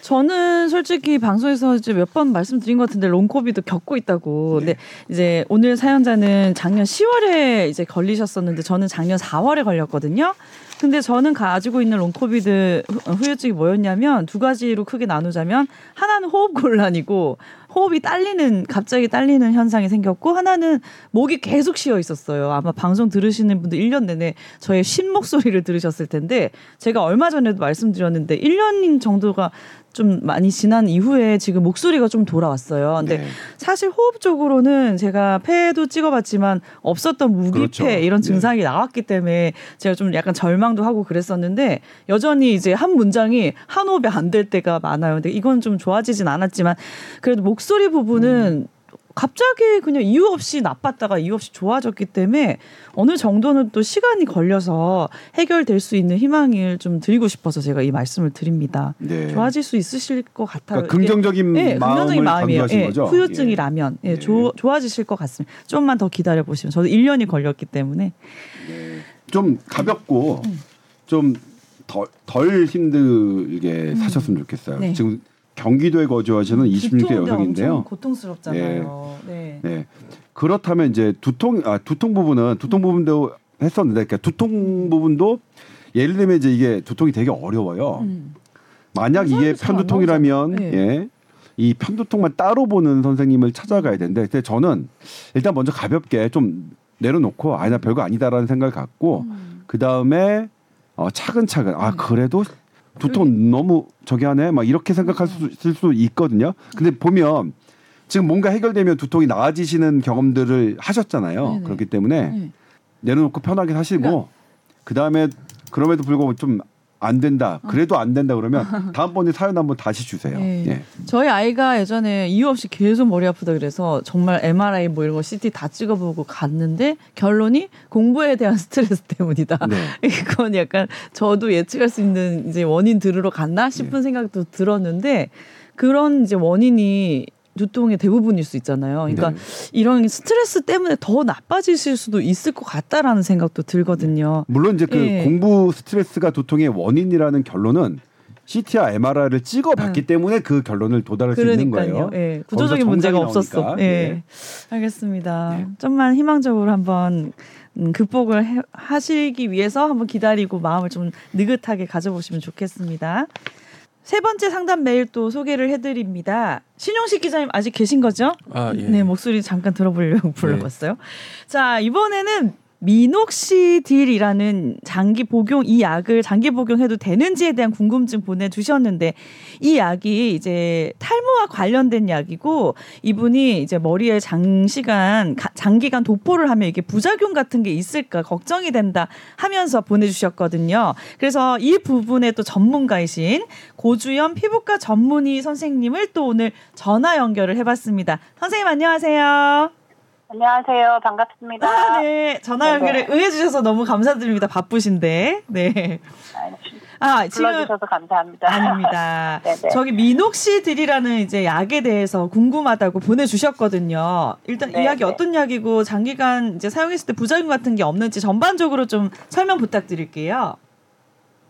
저는 솔직히 방송에서 이제 몇번 말씀드린 것 같은데 롱코비도 겪고 있다고. 네. 근데 이제 오늘 사연자는 작년 10월에 이제 걸리셨었는데 저는 작년 4월에 걸렸거든요. 근데 저는 가지고 있는 롱코비드 후- 후유증이 뭐였냐면 두 가지로 크게 나누자면 하나는 호흡 곤란이고 호흡이 딸리는 갑자기 딸리는 현상이 생겼고 하나는 목이 계속 쉬어 있었어요. 아마 방송 들으시는 분들 1년 내내 저의 쉰 목소리를 들으셨을 텐데 제가 얼마 전에도 말씀드렸는데 1년 정도가 좀 많이 지난 이후에 지금 목소리가 좀 돌아왔어요. 근데 네. 사실 호흡적으로는 제가 폐도 찍어봤지만 없었던 무기폐 그렇죠. 이런 네. 증상이 나왔기 때문에 제가 좀 약간 절망도 하고 그랬었는데 여전히 이제 한 문장이 한 호흡이 안 될 때가 많아요. 근데 이건 좀 좋아지진 않았지만 그래도 목소리 부분은 갑자기 그냥 이유 없이 나빴다가 이유 없이 좋아졌기 때문에 어느 정도는 또 시간이 걸려서 해결될 수 있는 희망을 좀 드리고 싶어서 제가 이 말씀을 드립니다. 네. 좋아질 수 있으실 것 같아요. 그러니까 긍정적인 예, 마음을 긍정적인 마음이에요. 예, 거죠. 후유증이라면 예, 예. 조, 좋아지실 것 같습니다. 좀만 더 기다려 보시면 저도 1년이 걸렸기 때문에 좀 가볍고 음. 좀덜 덜 힘들게 사셨으면 좋겠어요. 음. 네. 지금 경기도에 거주하시는 26세 두통도 엄청 여성인데요. 고통스럽잖아요. 네. 네. 그렇다면 이제 두통 아 두통 부분은 두통 부분도 했었는데 그러니까 두통 부분도 예를 들면 이제 이게 두통이 되게 어려워요. 음. 만약 이게 편두통이라면 나오잖아요. 예. 이 편두통만 따로 보는 선생님을 찾아가야 되는데 근데 저는 일단 먼저 가볍게 좀 내려놓고 아나 별거 아니다라는 생각을 갖고 음. 그 다음에 어, 차근차근 아 그래도 두통 너무 저기 하네 막 이렇게 생각할 수 있을 수 있거든요. 근데 보면 지금 뭔가 해결되면 두통이 나아지시는 경험들을 하셨잖아요. 네네. 그렇기 때문에 네. 내려놓고 편하게 사시고 그러니까 그 다음에 그럼에도 불구하고 좀 안 된다. 그래도 안 된다 그러면 다음번에 사연 한번 다시 주세요. 네. 예. 저희 아이가 예전에 이유 없이 계속 머리 아프다 그래서 정말 MRI 뭐 이런 거 CT 다 찍어보고 갔는데 결론이 공부에 대한 스트레스 때문이다. 네. 이건 약간 저도 예측할 수 있는 이제 원인 들으러 갔나 싶은 네. 생각도 들었는데 그런 이제 원인이 두통의 대부분일 수 있잖아요. 그러니까 네. 이런 스트레스 때문에 더 나빠지실 수도 있을 것 같다라는 생각도 들거든요. 물론 이제 그 예. 공부 스트레스가 두통의 원인이라는 결론은 CT와 MRI를 찍어봤기 때문에 그 결론을 도달할 수 있는 그러니까요. 거예요. 예, 구조적인 문제가 없었어. 예. 네. 알겠습니다. 네. 좀만 희망적으로 한번 음, 극복을 해- 하시기 위해서 한번 기다리고 마음을 좀 느긋하게 가져보시면 좋겠습니다. 세 번째 상담 메일 또 소개를 해드립니다. 신용식 기자님 아직 계신 거죠? 아, 예. 네, 목소리 잠깐 들어보려고 불러봤어요. 자, 이번에는 미녹시딜이라는 장기 복용 이 약을 장기 복용해도 되는지에 대한 궁금증 보내주셨는데 이 약이 이제 탈모와 관련된 약이고 이분이 이제 머리에 장시간 가- 장기간 도포를 하면 이게 부작용 같은 게 있을까 걱정이 된다 하면서 보내주셨거든요. 그래서 이 부분에 또 전문가이신 고주연 피부과 전문의 선생님을 또 오늘 전화 연결을 해봤습니다. 선생님 안녕하세요. 안녕하세요. 반갑습니다. 아, 네. 전화 연결에 네네. 응해주셔서 너무 감사드립니다. 바쁘신데. 네. 아, 지금. 불러주셔서 감사합니다. 아닙니다. 네네. 저기 미녹시딜이라는 이제 약에 대해서 궁금하다고 보내주셨거든요. 일단 이 네네. 약이 어떤 약이고 장기간 이제 사용했을 때 부작용 같은 게 없는지 전반적으로 좀 설명 부탁드릴게요.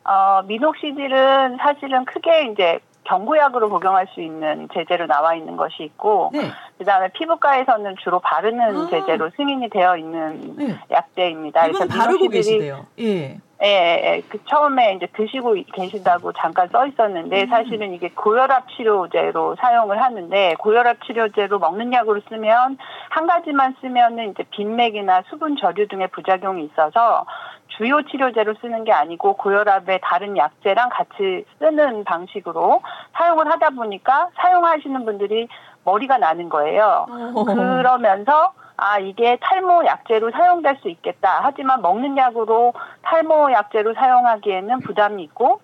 어, 미녹시딜은 사실은 크게 이제 경구약으로 복용할 수 있는 제재로 나와 있는 것이 있고, 네. 그다음에 피부과에서는 주로 바르는 아. 제재로 승인이 되어 있는 네. 약제입니다. 이분 바르고 계시대요. 예. 예, 예, 그 처음에 이제 드시고 계신다고 잠깐 써 있었는데 음. 사실은 이게 고혈압 치료제로 사용을 하는데 고혈압 치료제로 먹는 약으로 쓰면 한 가지만 쓰면은 이제 빈맥이나 수분 저류 등의 부작용이 있어서 주요 치료제로 쓰는 게 아니고 고혈압의 다른 약제랑 같이 쓰는 방식으로 사용을 하다 보니까 사용하시는 분들이 머리가 나는 거예요. 어. 그러면서 아 이게 탈모 약제로 사용될 수 있겠다. 하지만 먹는 약으로 탈모 약제로 사용하기에는 부담이 있고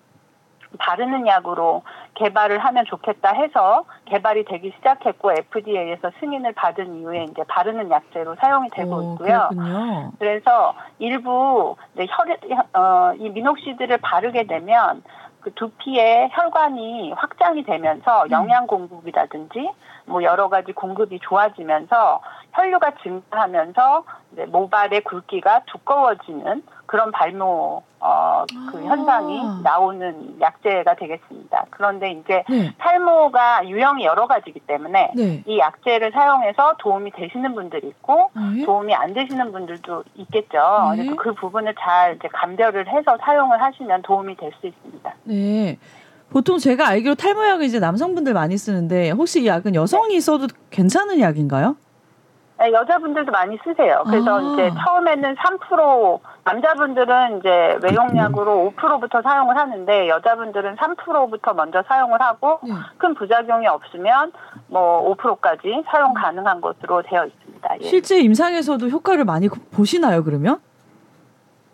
바르는 약으로 개발을 하면 좋겠다 해서 개발이 되기 시작했고 FDA에서 승인을 받은 이후에 이제 바르는 약제로 사용이 되고 오, 있고요. 그렇군요. 그래서 일부 이제 혈, 어, 이 미녹시드를 바르게 되면 그 두피의 혈관이 확장이 되면서 음. 영양 공급이라든지 뭐 여러 가지 공급이 좋아지면서 혈류가 증가하면서 이제 모발의 굵기가 두꺼워지는 그런 발모 어, 그 아. 현상이 나오는 약제가 되겠습니다. 그런데 이제 네. 탈모가 유형이 여러 가지이기 때문에 네. 이 약제를 사용해서 도움이 되시는 분들이 있고 네. 도움이 안 되시는 분들도 있겠죠. 네. 그래서 그 부분을 잘 이제 감별을 해서 사용을 하시면 도움이 될 수 있습니다. 네. 보통 제가 알기로 탈모약을 이제 남성분들 많이 쓰는데 혹시 이 약은 여성이 써도 괜찮은 약인가요? 네, 여자분들도 많이 쓰세요. 그래서 아. 이제 처음에는 3% 남자분들은 이제 외용약으로 5%부터 사용을 하는데 여자분들은 3%부터 먼저 사용을 하고 네. 큰 부작용이 없으면 뭐 5%까지 사용 가능한 것으로 되어 있습니다. 예. 실제 임상에서도 효과를 많이 보시나요, 그러면?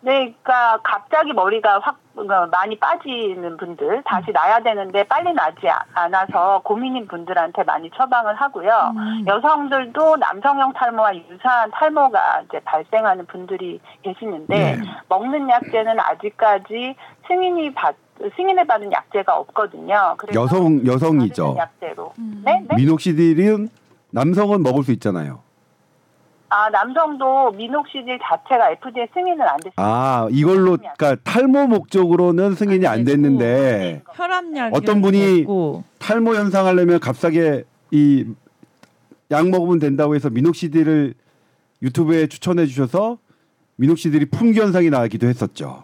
네, 그러니까 갑자기 머리가 확 어, 많이 빠지는 분들 다시 나야 되는데 빨리 나지 아- 않아서 고민인 분들한테 많이 처방을 하고요. 음. 여성들도 남성형 탈모와 유사한 탈모가 이제 발생하는 분들이 계시는데 네. 먹는 약제는 아직까지 승인이 받 승인을 받은 약제가 없거든요. 여성 여성이죠. 약제로. 음. 네, 네. 미녹시딜은 남성은 먹을 수 있잖아요. 아 남성도 미녹시딜 자체가 FDA 승인은 안 됐습니다. 아 이걸로 그러니까 탈모 목적으로는 승인이 안 됐는데 혈압약 어떤 분이 있고. 탈모 현상 하려면 값싸게 이 약 먹으면 된다고 해서 미녹시딜을 유튜브에 추천해 주셔서 미녹시딜이 품귀 현상이 나기도 했었죠.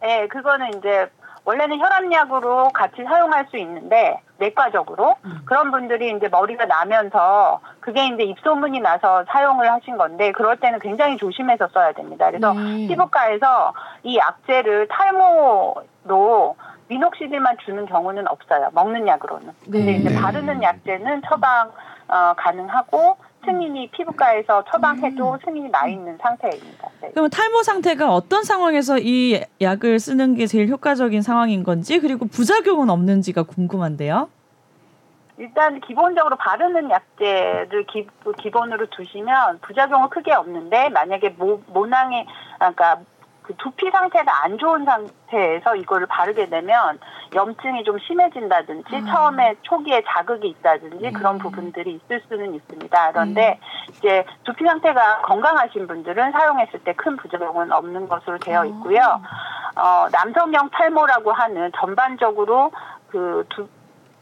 네, 그거는 이제 원래는 혈압약으로 같이 사용할 수 있는데 내과적으로 그런 분들이 이제 머리가 나면서 그게 이제 입소문이 나서 사용을 하신 건데 그럴 때는 굉장히 조심해서 써야 됩니다. 그래서 네. 피부과에서 이 약제를 탈모로 미녹시딜만 주는 경우는 없어요. 먹는 약으로는. 근데 네. 이제 네. 바르는 약제는 처방 어, 가능하고 승인이 피부과에서 처방해도 승인이 나 있는 상태입니다. 네. 그러면 탈모 상태가 어떤 상황에서 이 약을 쓰는 게 제일 효과적인 상황인 건지 그리고 부작용은 없는지가 궁금한데요. 일단 기본적으로 바르는 약제를 기, 기본으로 두시면 부작용은 크게 없는데 만약에 모, 모낭에 아, 그러니까 그 두피 상태가 안 좋은 상태에서 이거를 바르게 되면 염증이 좀 심해진다든지 처음에 초기에 자극이 있다든지 그런 부분들이 있을 수는 있습니다. 그런데 이제 두피 상태가 건강하신 분들은 사용했을 때 큰 부작용은 없는 것으로 되어 있고요. 어, 남성형 탈모라고 하는 전반적으로 그 두, 이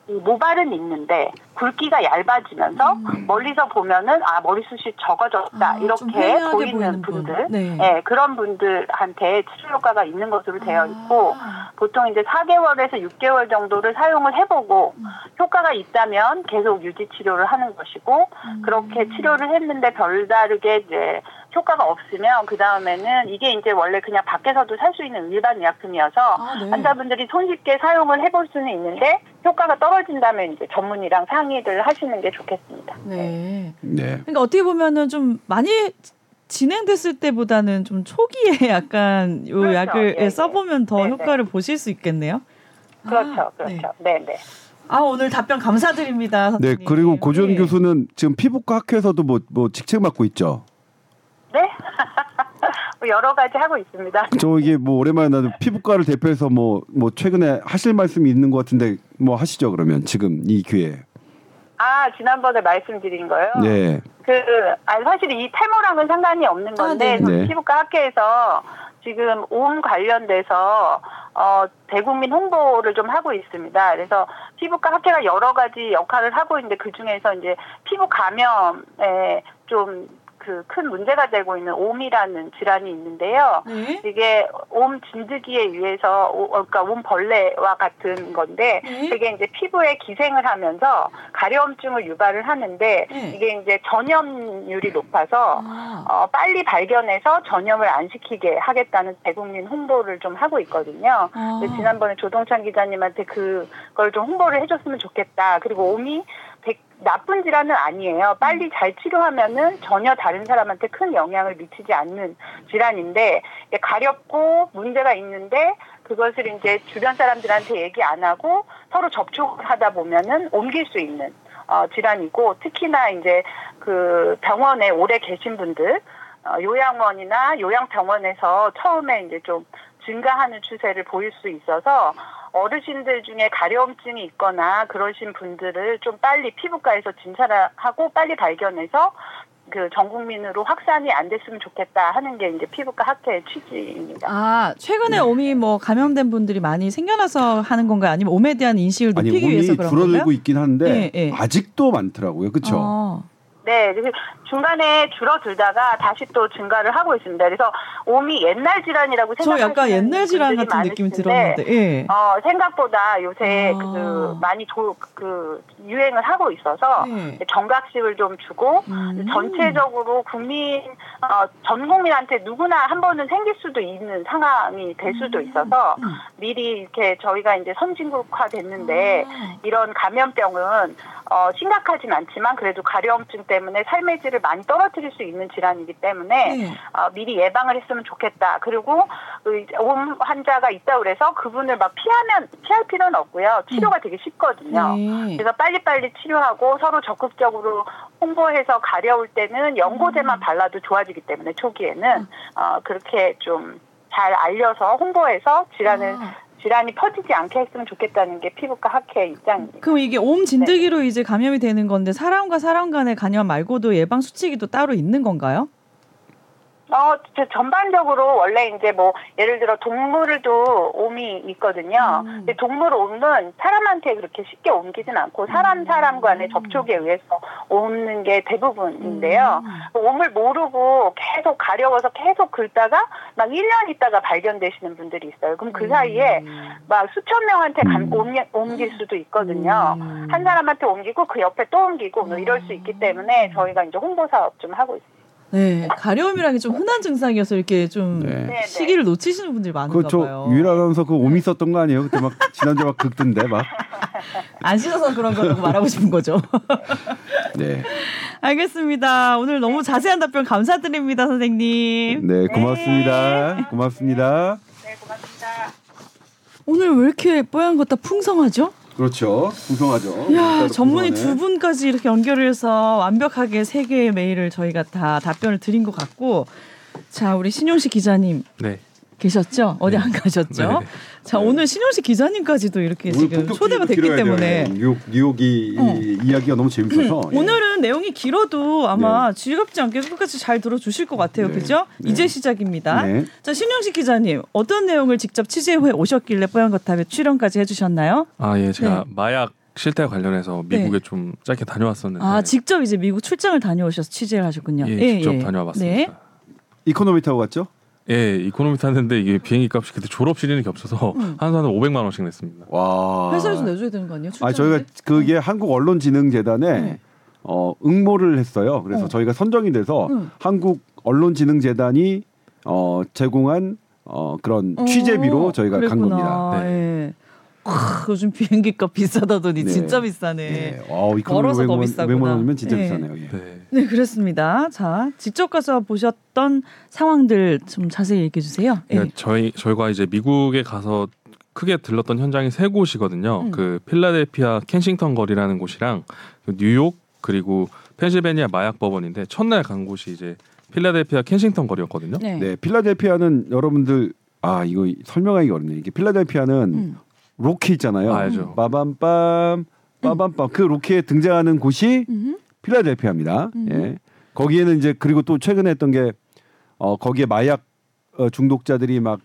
모발은 있는데 굵기가 얇아지면서 멀리서 보면은 아 머리숱이 적어졌다 아, 좀 이렇게 보이는, 분. 분들 네. 예, 그런 분들한테 치료 효과가 있는 것으로 되어 있고 아. 보통 이제 4개월에서 6개월 정도를 사용을 해보고 효과가 있다면 계속 유지 치료를 하는 것이고 음. 그렇게 치료를 했는데 별다르게 이제 효과가 없으면 그 다음에는 이게 이제 원래 그냥 밖에서도 살 수 있는 일반 의약품이어서 아, 네. 환자분들이 손쉽게 사용을 해볼 수는 있는데 효과가 떨어진다면 이제 전문의랑 상의를 하시는 게 좋겠습니다. 네. 네. 그러니까 어떻게 보면은 좀 많이 진행됐을 때보다는 좀 초기에 약간 요 그렇죠. 약을 예, 예. 써보면 더 네, 네. 효과를 보실 수 있겠네요. 그렇죠, 아, 그렇죠. 네, 네. 아 오늘 답변 감사드립니다. 네 선생님. 그리고 고준 네. 교수는 지금 피부과 학회에서도 뭐 뭐 직책 맡고 있죠. 네? 뭐 여러 가지 하고 있습니다. 저 이게 뭐 오랜만에 나도 피부과를 대표해서 뭐 뭐 최근에 하실 말씀이 있는 것 같은데 뭐 하시죠 그러면 지금 이 기회에. 아, 지난번에 말씀드린 거요? 네. 그, 아, 사실 이 탈모랑은 상관이 없는 건데, 아. 네. 피부과 학회에서 지금 옴 관련돼서, 어, 대국민 홍보를 좀 하고 있습니다. 그래서 피부과 학회가 여러 가지 역할을 하고 있는데, 그 중에서 이제 피부 감염에 좀 그 큰 문제가 되고 있는 옴이라는 질환이 있는데요. 네. 이게 옴 진드기에 의해서 오- 어, 그러니까 옴 벌레와 같은 건데 네. 그게 이제 피부에 기생을 하면서 가려움증을 유발을 하는데 네. 이게 이제 전염률이 높아서 아. 어, 빨리 발견해서 전염을 안 시키게 하겠다는 대국민 홍보를 좀 하고 있거든요. 아. 지난번에 조동찬 기자님한테 그걸 좀 홍보를 해줬으면 좋겠다. 그리고 옴이 백- 나쁜 질환은 아니에요. 빨리 잘 치료하면은 전혀 다른 사람한테 큰 영향을 미치지 않는 질환인데 가렵고 문제가 있는데 그것을 이제 주변 사람들한테 얘기 안 하고 서로 접촉을 하다 보면은 옮길 수 있는 어, 질환이고 특히나 이제 그 병원에 오래 계신 분들 어, 요양원이나 요양병원에서 처음에 이제 좀 증가하는 추세를 보일 수 있어서 어르신들 중에 가려움증이 있거나 그러신 분들을 좀 빨리 피부과에서 진찰을 하고 빨리 발견해서 그전 국민으로 확산이 안 됐으면 좋겠다 하는 게 이제 피부과 학회의 취지입니다. 아, 최근에 옴이 뭐 감염된 분들이 많이 생겨나서 하는 건가요? 아니면 옴에 대한 인식을 아니 높이기 위해서 몸이 그런 줄어들고? 있긴 한데 예, 예. 아직도 많더라고요. 그렇죠? 아, 네, 중간에 줄어들다가 다시 또 증가를 하고 있습니다. 그래서 옴이 옛날 질환이라고 저 생각하시는 약간 옛날 질환 같은 느낌이 들었는데. 예. 어, 생각보다 요새 아. 그 많이 도, 그 유행을 하고 있어서 네. 경각심을 좀 주고 음. 전체적으로 국민 어, 전 국민한테 누구나 한 번은 생길 수도 있는 상황이 될 수도 있어서 음. 미리 이렇게 저희가 이제 선진국화 됐는데 아. 이런 감염병은 어, 심각하진 않지만 그래도 가려움증 때 문에 삶의 질을 많이 떨어뜨릴 수 있는 질환이기 때문에 네. 어, 미리 예방을 했으면 좋겠다. 그리고 그옴 환자가 있다 그래서 그분을 막 피하면 피할 필요는 없고요. 치료가 되게 쉽거든요. 네. 그래서 빨리빨리 치료하고 서로 적극적으로 홍보해서 가려울 때는 연고제만 발라도 좋아지기 때문에 초기에는 어, 그렇게 좀 잘 알려서 홍보해서 질환을 아. 질환이 퍼지지 않게 했으면 좋겠다는 게 피부과 학회 입장입니다. 그럼 이게 옴 진드기로 이제 감염이 되는 건데 사람과 사람 간의 감염 말고도 예방 수칙이 또 따로 있는 건가요? 어, 저 전반적으로 원래 이제 뭐 예를 들어 동물도 옴이 있거든요. 음. 근데 동물 옴은 사람한테 그렇게 쉽게 옮기진 않고 사람 사람 간의 접촉에 의해서 옮는 게 대부분인데요. 음. 옴을 모르고 계속 가려워서 계속 긁다가 막 1년 있다가 발견되시는 분들이 있어요. 그럼 그 사이에 막 수천 명한테 감- 옮기- 옮길 수도 있거든요. 음. 한 사람한테 옮기고 그 옆에 또 옮기고 뭐 이럴 수 있기 때문에 저희가 이제 홍보 사업 좀 하고 있습니다. 네, 가려움이라는 게 좀 흔한 증상이어서 이렇게 좀 네. 네, 네. 시기를 놓치시는 분들이 많은가 그저 봐요. 유일 아나운서 그 오미 썼던 거 아니에요? 그때 막 지난주에 막 긁던데 막. 안 씻어서 그런 거라고 말하고 싶은 거죠. 네. 알겠습니다. 오늘 너무 자세한 답변 감사드립니다, 선생님. 네, 고맙습니다. 고맙습니다. 네, 고맙습니다. 오늘 왜 이렇게 뽀얀 것다 풍성하죠? 그렇죠. 풍성하죠. 야 따로 전문의. 두 분까지 이렇게 연결을 해서 완벽하게 세 개의 메일을 저희가 다 답변을 드린 것 같고 자 우리 신용식 기자님 네. 계셨죠? 어디 안 가셨죠? 네. 자 오늘 신용식 기자님까지도 이렇게 오늘 지금 초대가 됐기 길어야 돼요. 때문에 뉴욕 뉴욕이 어. 이 이야기가 너무 재밌어서 예. 오늘은 내용이 길어도 아마 즐겁지 않게 끝까지 잘 들어주실 것 같아요. 네. 그죠? 네. 이제 시작입니다. 네. 자 신용식 기자님 어떤 내용을 직접 취재해 오셨길래 뽀얀 거탑에 출연까지 해주셨나요? 아, 예. 제가 네. 마약 실태와 관련해서 미국에 좀 짧게 다녀왔었는데 아 직접 이제 미국 출장을 다녀오셔서 취재를 하셨군요. 예, 직접 다녀와 봤습니다. 네. economy 타고 갔죠? 예, economy 탔는데 이게 비행기 값이 그때 졸업 시즌이 겹쳐서 음. 한 사람에 500만 원씩 냈습니다. 와. 회사에서 내줘야 되는 거 아니에요? 아? 저희가 그게 한국 언론진흥재단에 네. 어 응모를 했어요. 그래서 어. 저희가 선정이 돼서 응. 한국 언론진흥재단이 어 제공한 어 그런 어, 취재비로 저희가 간 그랬구나. 겁니다. 네. 예. 크, 요즘 비행기 값 비싸다더니 네. 진짜 비싸네. 네. 어, economy 멀어서 더 500만, 비싸구나. 500만 원이면 진짜 네. 비싸네요. 예. 네. 네, 그렇습니다. 자, 직접 가서 보셨던 상황들 좀 자세히 얘기해 주세요. 예. 그러니까 저희 저희가 이제 미국에 가서 크게 들렀던 현장이 세 곳이거든요. 음. 그 필라델피아 켄싱턴 거리라는 곳이랑 그 뉴욕 그리고 펜실베니아 마약 법원인데 첫날 간 곳이 이제 필라델피아 켄싱턴 거리였거든요. 네. 네, 필라델피아는 여러분들 아 이거 설명하기 어렵네. 이게 필라델피아는 음. 로키 있잖아요. 알죠. 빠밤빰 빠밤빰 그 로키에 등장하는 곳이 음. 필라델피아입니다. 음. 예. 거기에는 이제 그리고 또 최근에 했던 게 어, 거기에 마약 어, 중독자들이 막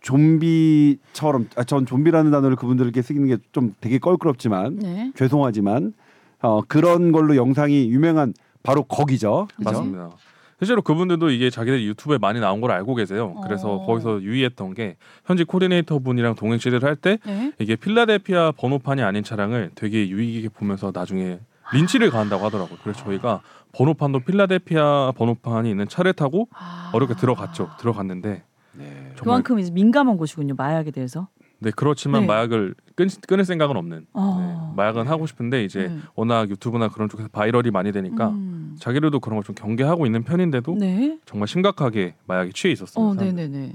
좀비처럼 아, 전 좀비라는 단어를 그분들께 쓰는 게 좀 되게 껄끄럽지만 네. 죄송하지만 어, 그런 걸로 영상이 유명한 바로 거기죠. 그죠? 맞습니다. 실제로 그분들도 이게 자기들 유튜브에 많이 나온 걸 알고 계세요. 그래서 어. 거기서 유의했던 게 현지 코디네이터 분이랑 동행 취재를 할때 네. 이게 필라델피아 번호판이 아닌 차량을 되게 유의 깊게 보면서 나중에 린치를 가한다고 하더라고요. 그래서 저희가 번호판도 필라델피아 번호판이 있는 차를 타고 아. 어렵게 들어갔죠. 들어갔는데 네. 그만큼 이제 민감한 곳이군요. 마약에 대해서. 네 그렇지만 네. 마약을 끊, 끊을 생각은 없는. 어. 네, 마약은 하고 싶은데 이제 네. 워낙 유튜브나 그런 쪽에서 viral이 많이 되니까 음. 자기들도 그런 걸 좀 경계하고 있는 편인데도 네. 정말 심각하게 마약에 취해 있었어요. 어, 사람들이. 네, 네, 네.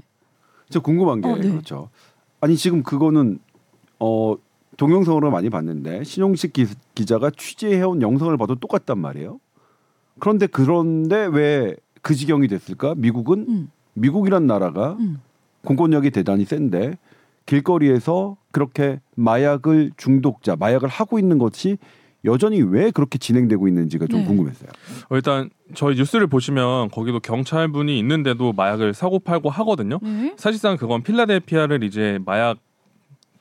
저 궁금한 게 어, 네. 그렇죠. 아니 지금 그거는 어 동영상으로 많이 봤는데 신용식 기, 기자가 취재해온 영상을 봐도 똑같단 말이에요. 그런데 그런데 왜 그 지경이 됐을까? 미국은 음. 미국이란 나라가 음. 공권력이 대단히 센데 길거리에서 그렇게 마약을 중독자, 마약을 하고 있는 것이 여전히 왜 그렇게 진행되고 있는지가 좀 네. 궁금했어요. 어, 일단 저희 뉴스를 보시면 거기도 경찰분이 있는데도 마약을 사고 팔고 하거든요. 네. 사실상 그건 필라델피아를 이제 마약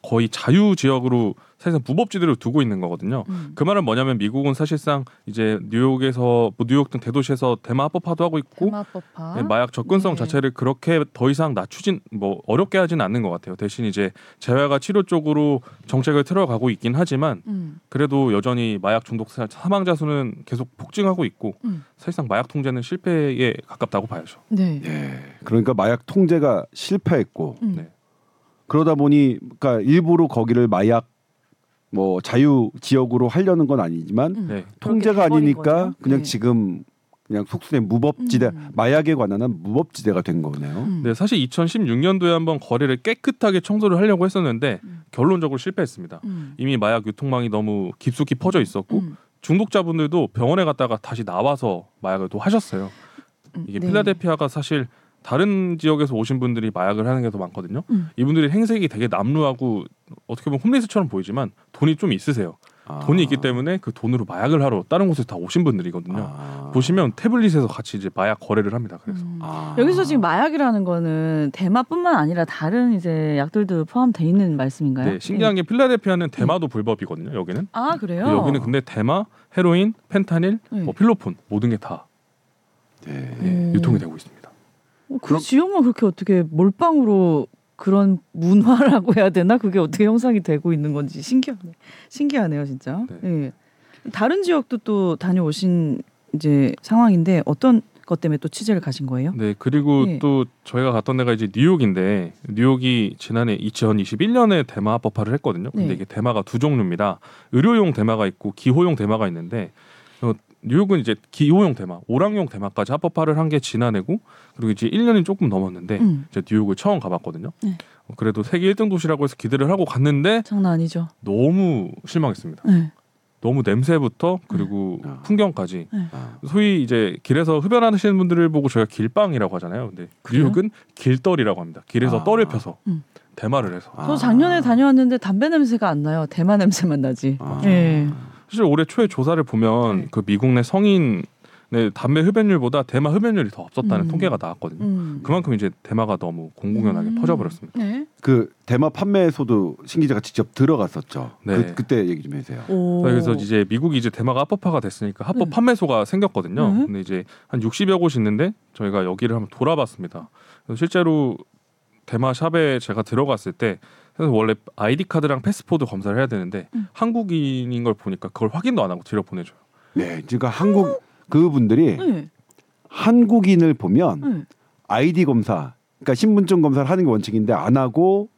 거의 자유 지역으로 사실상 무법지대로 두고 있는 거거든요. 음. 그 말은 뭐냐면 미국은 사실상 이제 뉴욕에서 뭐 뉴욕 등 대도시에서 대마 합법화도 하고 있고 대마법화. 네, 마약 접근성 네. 자체를 그렇게 더 이상 낮추진 뭐 어렵게 하진 않는 것 같아요. 대신 이제 재활과 치료 쪽으로 정책을 틀어가고 있긴 하지만 음. 그래도 여전히 마약 중독 사- 사망자 수는 계속 폭증하고 있고 음. 사실상 마약 통제는 실패에 가깝다고 봐야죠. 네. 예. 그러니까 마약 통제가 실패했고 음. 네. 그러다 보니 그러니까 일부러 거기를 마약 뭐 자유 지역으로 하려는 건 아니지만 음. 네. 통제가 아니니까 거죠. 그냥 네. 지금 그냥 속순의 무법지대 음. 마약에 관한 무법지대가 된 거네요. 음. 네, 사실 2016년도에 한번 거리를 깨끗하게 청소를 하려고 했었는데 음. 결론적으로 실패했습니다. 음. 이미 마약 유통망이 너무 깊숙이 퍼져 있었고 음. 중독자분들도 병원에 갔다가 다시 나와서 마약을 또 하셨어요. 음. 이게 네. 필라델피아가 사실 다른 지역에서 오신 분들이 마약을 하는 게 더 많거든요. 음. 이분들이 행색이 되게 남루하고 어떻게 보면 홈리스처럼 보이지만 돈이 좀 있으세요. 아. 돈이 있기 때문에 그 돈으로 마약을 하러 다른 곳에 다 오신 분들이거든요. 아. 보시면 태블릿에서 같이 이제 마약 거래를 합니다. 그래서 음. 아. 여기서 지금 마약이라는 거는 대마뿐만 아니라 다른 이제 약들도 포함돼 있는 말씀인가요? 네, 신기한 게 필라델피아는 대마도 불법이거든요. 여기는 아 그래요? 여기는 근데 대마, 헤로인, 펜타닐, 네. 뭐 필로폰 모든 게다 네. 음. 유통이 되고 있습니다. 어, 그 지역만 그렇게 어떻게 몰빵으로 그런 문화라고 해야 되나? 그게 어떻게 형성이 되고 있는 건지 신기하네. 신기하네요, 진짜. 예. 다른 지역도 또 다녀오신 이제 상황인데 어떤 것 때문에 또 취재를 가신 거예요? 네, 그리고 예. 또 저희가 갔던 데가 이제 뉴욕인데 뉴욕이 지난해 2021년에 대마 합법화를 했거든요. 근데 네. 이게 대마가 두 종류입니다. 의료용 대마가 있고 기호용 대마가 있는데 어, 뉴욕은 이제 기호용 대마, 오랑용 대마까지 합법화를 한 게 지난해고 그리고 이제 1년이 조금 넘었는데 음. 이제 뉴욕을 처음 가봤거든요. 네. 어, 그래도 세계 1등 도시라고 해서 기대를 하고 갔는데 장난 아니죠. 너무 실망했습니다. 네. 너무 냄새부터 그리고 아. 풍경까지 아. 소위 이제 길에서 흡연하시는 분들을 보고 저희가 길빵이라고 하잖아요. 근데 그래요? 뉴욕은 길떨이라고 합니다. 길에서 아. 떨을 펴서 음. 대마를 해서. 아. 저 작년에 다녀왔는데 담배 냄새가 안 나요. 대마 냄새만 나지. 아. 예. 사실 올해 초에 조사를 보면 네. 그 미국 내 성인 의 담배 흡연율보다 대마 흡연율이 더 없었다는 음. 통계가 나왔거든요. 음. 그만큼 이제 대마가 너무 공공연하게 음. 퍼져버렸습니다. 네. 그 대마 판매소도 신 기자가 직접 들어갔었죠. 네. 그, 그때 얘기 좀 해주세요. 오. 그래서 이제 미국이 이제 대마가 합법화가 됐으니까 합법 네. 판매소가 생겼거든요. 네. 근데 이제 한 60여 곳이 있는데 저희가 여기를 한번 돌아봤습니다. 그래서 실제로 대마 샵에 제가 들어갔을 때 그래서 원래 아이디 카드랑 패스포드 검사를 해야 되는데 음. 한국인인 걸 보니까 그걸 확인도 안 하고 들여 보내줘요. 네, 그러니까 한국 그분들이 네. 한국인을 보면 네. 아이디 검사, 그러니까 신분증 검사를 하는 게 원칙인데 안 하고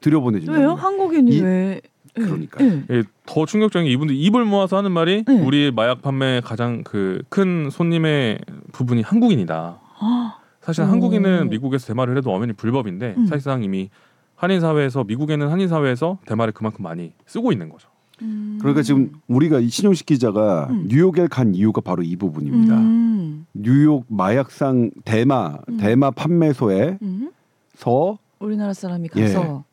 들여 보내준다. 왜요? 한국인이 이- 왜? 예. 그러니까요. 예. 예, 더 충격적인 게 이분들 입을 모아서 하는 말이 네. 우리 마약 판매 가장 그 큰 손님의 부분이 한국인이다. 아, 사실 오. 한국인은 미국에서 대마를 해도 엄연히 불법인데 음. 사실상 이미 한인 사회에서 미국에는 한인 사회에서 대마를 그만큼 많이 쓰고 있는 거죠. 음. 그러니까 지금 우리가 이 신용식 기자가 음. 뉴욕에 간 이유가 바로 이 부분입니다. 음. 뉴욕 마약상 대마 음. 대마 판매소에서 음. 우리나라 사람이 예. 가서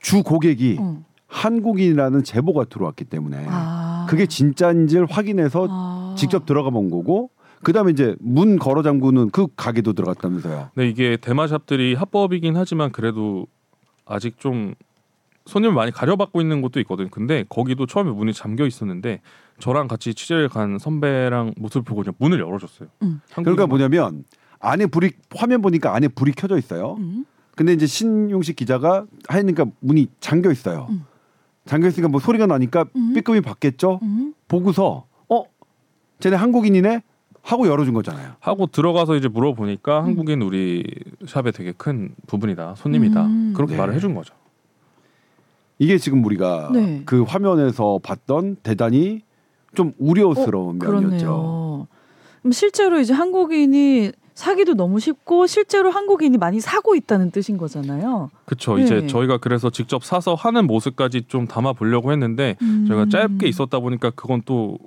주 고객이 어. 한국인이라는 제보가 들어왔기 때문에 아. 그게 진짜인지를 확인해서 아. 직접 들어가 본 거고 그다음에 이제 문 걸어 잠그는 그 가게도 들어갔다면서요. 근데 이게 대마샵들이 합법이긴 하지만 그래도 아직 좀 손님을 많이 가려받고 있는 곳도 있거든. 근데 거기도 처음에 문이 잠겨 있었는데 저랑 같이 취재를 간 선배랑 모습을 보고 그냥 문을 열어줬어요. 음. 그러니까 뭐냐면 안에 불이 화면 보니까 안에 불이 켜져 있어요. 음. 근데 이제 신용식 기자가 하니까 문이 잠겨 있어요. 음. 잠겨 있으니까 뭐 소리가 나니까 음. 삐끔이 받겠죠. 음. 보고서 어 쟤네 한국인이네 하고 열어준 거잖아요. 하고 들어가서 이제 물어보니까 음. 한국인 우리 샵의 되게 큰 부분이다 손님이다 음. 그렇게 네. 말을 해준 거죠. 이게 지금 우리가 네. 그 화면에서 봤던 대단히 좀 우려스러운 면이었죠. 어, 그렇네요. 그럼 실제로 이제 한국인이 사기도 너무 쉽고 실제로 한국인이 많이 사고 있다는 뜻인 거잖아요. 그쵸 네. 이제 저희가 그래서 직접 사서 하는 모습까지 좀 담아 보려고 했는데 음. 저희가 짧게 있었다 보니까 그건 또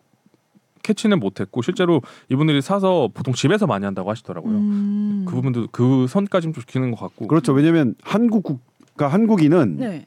캐치는 못했고 실제로 이분들이 사서 보통 집에서 많이 한다고 하시더라고요. 음. 그 부분도 그 선까지는 좀 지키는 것 같고 그렇죠. 왜냐하면 한국 국가 한국인은 네.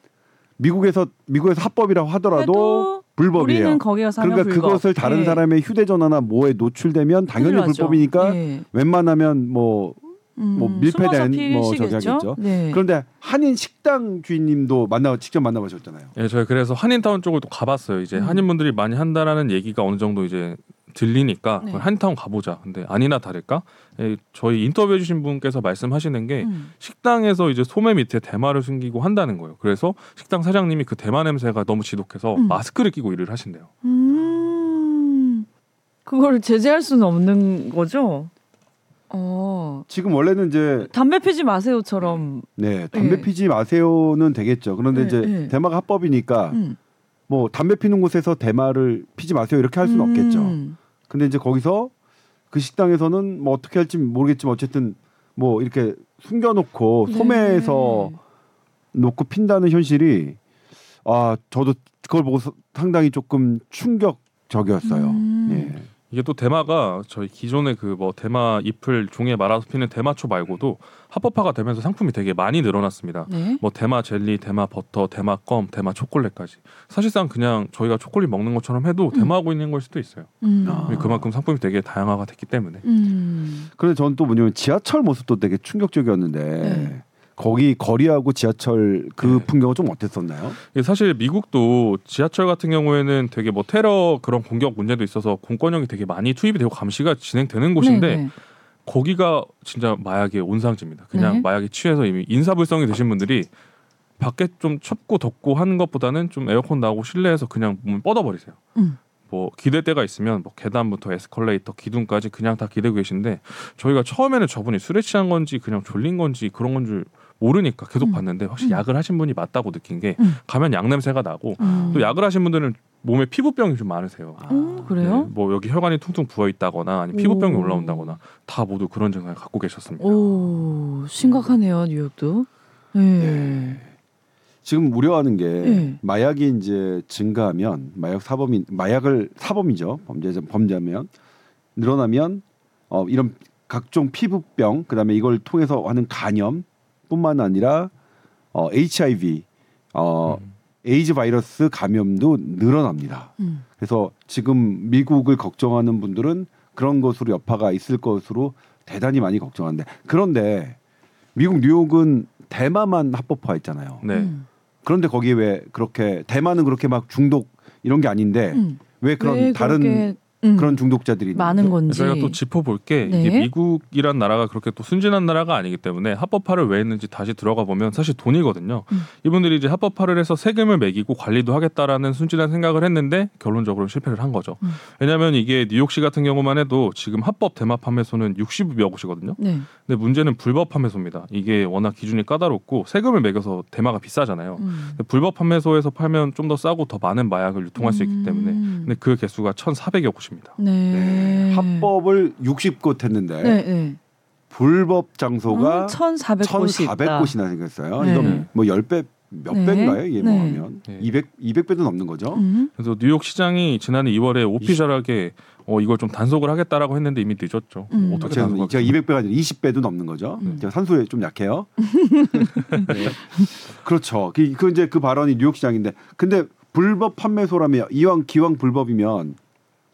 미국에서 미국에서 합법이라고 하더라도 불법이에요. 우리는 거기 가서 하면 그러니까 불법. 그것을 다른 예. 사람의 휴대전화나 뭐에 노출되면 당연히. 불법이니까 예. 웬만하면 뭐 음, 뭐 밀폐된 숨어서 뭐 저기 피시겠죠? 하겠죠. 네. 그런데 한인 식당 주인님도 만나 직접 만나보셨잖아요. 예, 저희 그래서 한인타운 쪽을 또 가봤어요. 이제 음. 한인분들이 많이 한다라는 얘기가 어느 정도 이제 들리니까 네. 한인타운 가보자. 근데 아니나 다를까? 예, 저희 인터뷰해 주신 분께서 말씀하시는 게 음. 식당에서 이제 소매 밑에 대마를 숨기고 한다는 거예요. 그래서 식당 사장님이 그 대마 냄새가 너무 지독해서 음. 마스크를 끼고 일을 하신대요. 음. 그거를 제재할 수는 없는 거죠. 어. 지금 원래는 이제 담배 피지 마세요처럼. 네 담배 예. 피지 마세요는 되겠죠. 그런데 예, 이제 예. 대마가 합법이니까 음. 뭐 담배 피는 곳에서 대마를 피지 마세요 이렇게 할 수는 없겠죠. 음. 근데 이제 거기서 그 식당에서는 뭐 어떻게 할지 모르겠지만 어쨌든 뭐 이렇게 숨겨놓고 네. 소매에서 놓고 핀다는 현실이 아 저도 그걸 보고 서- 상당히 조금 충격적이었어요. 음. 예. 이게 또 대마가 저희 기존의 그 뭐 대마 잎을 종이에 말아서 피는 대마초 말고도 합법화가 되면서 상품이 되게 많이 늘어났습니다. 네. 뭐 대마 젤리, 대마 버터, 대마 껌, 대마 초콜릿까지. 사실상 그냥 저희가 초콜릿 먹는 것처럼 해도 대마하고 있는 걸 수도 있어요. 음. 아. 그만큼 상품이 되게 다양화가 됐기 때문에. 음. 그런데 저는 또 뭐냐면 지하철 모습도 되게 충격적이었는데 네. 거기 거리하고 지하철 그 네. 풍경은 좀 어땠었나요? 이게 사실 미국도 지하철 같은 경우에는 되게 뭐 테러 그런 공격 문제도 있어서 공권력이 되게 많이 투입이 되고 감시가 진행되는 곳인데 네, 네. 거기가 진짜 마약의 온상지입니다. 그냥 네. 마약에 취해서 이미 인사불성이 되신 분들이 밖에 좀 춥고 덥고 하는 것보다는 좀 에어컨 나오고 실내에서 그냥 몸을 뻗어버리세요. 음. 뭐 기댈 데가 있으면 뭐 계단부터 에스컬레이터 기둥까지 그냥 다 기대고 계신데 저희가 처음에는 저분이 술에 취한 건지 그냥 졸린 건지 그런 건 줄 모르니까 계속 음. 봤는데 확실히 음. 약을 하신 분이 맞다고 느낀 게 음. 가면 약 냄새가 나고 음. 또 약을 하신 분들은 몸에 피부병이 좀 많으세요. 음, 그래요? 네, 뭐 여기 혈관이 퉁퉁 부어 있다거나 아니 피부병이 오. 올라온다거나 다 모두 그런 증상을 갖고 계셨습니다. 오 심각하네요 뉴욕도. 네. 지금 우려하는 게 네. 마약이 이제 증가하면 마약 사범이 마약을 사범이죠 범죄자 범죄면 늘어나면 어 이런 각종 피부병 그다음에 이걸 통해서 하는 간염 뿐만 아니라 어 HIV 어 음. 에이즈 바이러스 감염도 늘어납니다. 음. 그래서 지금 미국을 걱정하는 분들은 그런 것으로 여파가 있을 것으로 대단히 많이 걱정하는데 그런데 미국 뉴욕은 대마만 합법화했잖아요. 네. 음. 그런데 거기에 왜 그렇게 대마는 그렇게 막 중독 이런 게 아닌데 음. 왜 그런 왜 다른 그렇게, 음, 그런 중독자들이 많은 거죠? 건지. 저희가 또 짚어볼 게 네. 이게 미국이란 나라가 그렇게 또 순진한 나라가 아니기 때문에 합법화를 왜 했는지 다시 들어가 보면 사실 돈이거든요. 음. 이분들이 이제 합법화를 해서 세금을 매기고 관리도 하겠다라는 순진한 생각을 했는데 결론적으로 실패를 한 거죠. 음. 왜냐하면 이게 뉴욕시 같은 경우만 해도 지금 합법 대마 판매소는 60여 곳이거든요. 네. 근데 문제는 불법 판매소입니다. 이게 워낙 기준이 까다롭고 세금을 매겨서 대마가 비싸잖아요. 음. 불법 판매소에서 팔면 좀 더 싸고 더 많은 마약을 유통할 수 있기 때문에 음. 근데 그 개수가 1,400여 곳 입니다. 네. 합법을 60곳 했는데 네, 네. 불법 장소가 음, 1,400곳이 1,400곳이나 생겼어요. 네. 이건 뭐 10배 몇 네. 배인가요? 이게 뭐 네. 하면 네. 200 200배도 넘는 거죠. 음. 그래서 뉴욕 시장이 지난해 2월에 오피셜하게 어 이걸 좀 단속을 하겠다라고 했는데 이미 늦었죠. 음. 어떻게 제가? 제가 200배가 아니라 20배도 넘는 거죠. 음. 제가 산소에 좀 약해요. 네. 그렇죠. 그, 그 이제 그 발언이 뉴욕 시장인데 근데 불법 판매소라면 이왕 기왕 불법이면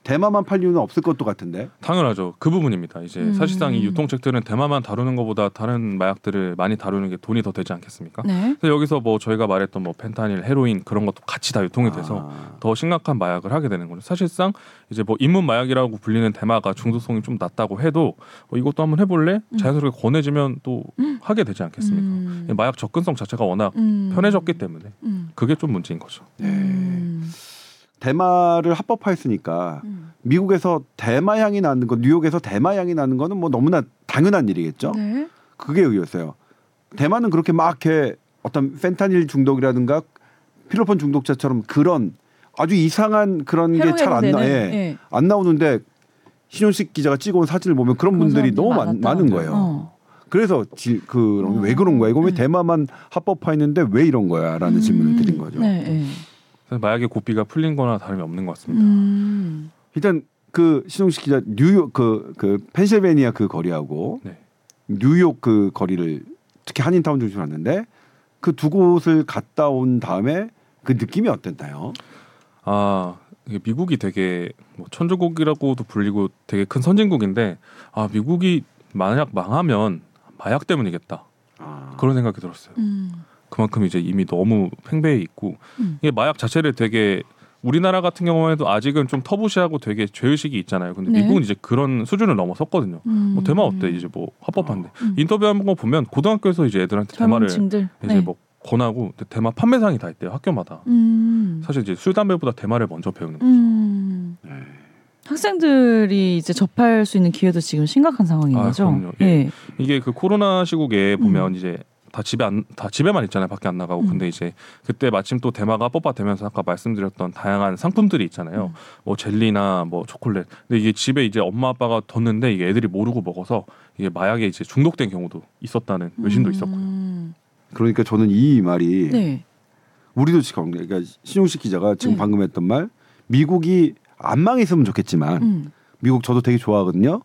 대마만 팔 이유는 없을 것도 같은데. 당연하죠. 그 부분입니다. 이제 음. 사실상 이 유통책들은 대마만 다루는 것보다 다른 마약들을 많이 다루는 게 돈이 더 되지 않겠습니까? 네. 그래서 여기서 뭐 저희가 말했던 뭐 펜타닐, 헤로인 그런 것도 같이 다 유통이 돼서 아. 더 심각한 마약을 하게 되는 거죠. 사실상 이제 뭐 입문 마약이라고 불리는 대마가 중독성이 좀 낮다고 해도 어, 이것도 한번 해볼래? 자연스럽게 권해지면 또 하게 되지 않겠습니까? 음. 마약 접근성 자체가 워낙 음. 편해졌기 때문에 음. 그게 좀 문제인 거죠. 네. 음. 대마를 합법화했으니까 음. 미국에서 대마 향이 나는 거, 뉴욕에서 대마 향이 나는 거는 뭐 너무나 당연한 일이겠죠. 네. 그게 의였어요. 대만은 그렇게 막 이렇게 어떤 펜타닐 중독이라든가 필로폰 중독자처럼 그런 아주 이상한 그런 게 잘 안 나, 예. 예. 안 나오는데 신혼식 기자가 찍어온 사진을 보면 그런 분들이 너무 많. 많은 거예요. 어. 그래서 지, 그런 어. 왜 그런 거야? 이거 왜 음. 대마만 합법화했는데 왜 이런 거야?라는 질문을 음. 드린 거죠. 네. 네. 마약의 고삐가 풀린 거나 다름이 없는 것 같습니다. 음. 일단 그 신홍식 기자 뉴욕 그, 그 펜실베니아 그 거리하고 네. 뉴욕 그 거리를 특히 한인타운 중심으로 왔는데 그 두 곳을 갔다 온 다음에 그 느낌이 어땠나요? 아 미국이 되게 뭐 천조국이라고도 불리고 되게 큰 선진국인데 아 미국이 만약 망하면 마약 때문이겠다 아, 그런 생각이 들었어요. 음. 그만큼 이제 이미 너무 팽배해 있고 음. 이게 마약 자체를 되게 우리나라 같은 경우에도 아직은 좀 터부시하고 되게 죄의식이 있잖아요. 근데 네. 미국은 이제 그런 수준을 넘어섰거든요. 음. 뭐 대마 어때 이제 뭐 합법한데 음. 인터뷰한 거 보면 고등학교에서 이제 애들한테 대마를. 이제 네. 뭐 권하고 대마 판매상이 다 있대요 학교마다. 음. 사실 이제 술 담배보다 대마를 먼저 배우는 거죠. 음. 네. 학생들이 이제 접할 수 있는 기회도 지금 심각한 상황인 아, 거죠. 예. 예. 이게 그 코로나 시국에 보면 음. 이제 다 집에 안, 다 집에만 있잖아요. 밖에 안 나가고. 음. 근데 이제 그때 마침 또 대마가 뽑아되면서 아까 말씀드렸던 다양한 상품들이 있잖아요. 음. 뭐 젤리나 뭐 초콜릿. 근데 이게 집에 이제 엄마 아빠가 뒀는데 이게 애들이 모르고 먹어서 이게 마약에 이제 중독된 경우도 있었다는 외신도 있었고요. 음. 그러니까 저는 이 말이 네. 우리도 지금 그러니까 신용식 기자가 지금 네. 방금 했던 말 미국이 안 망했으면 좋겠지만 음. 미국 저도 되게 좋아하거든요.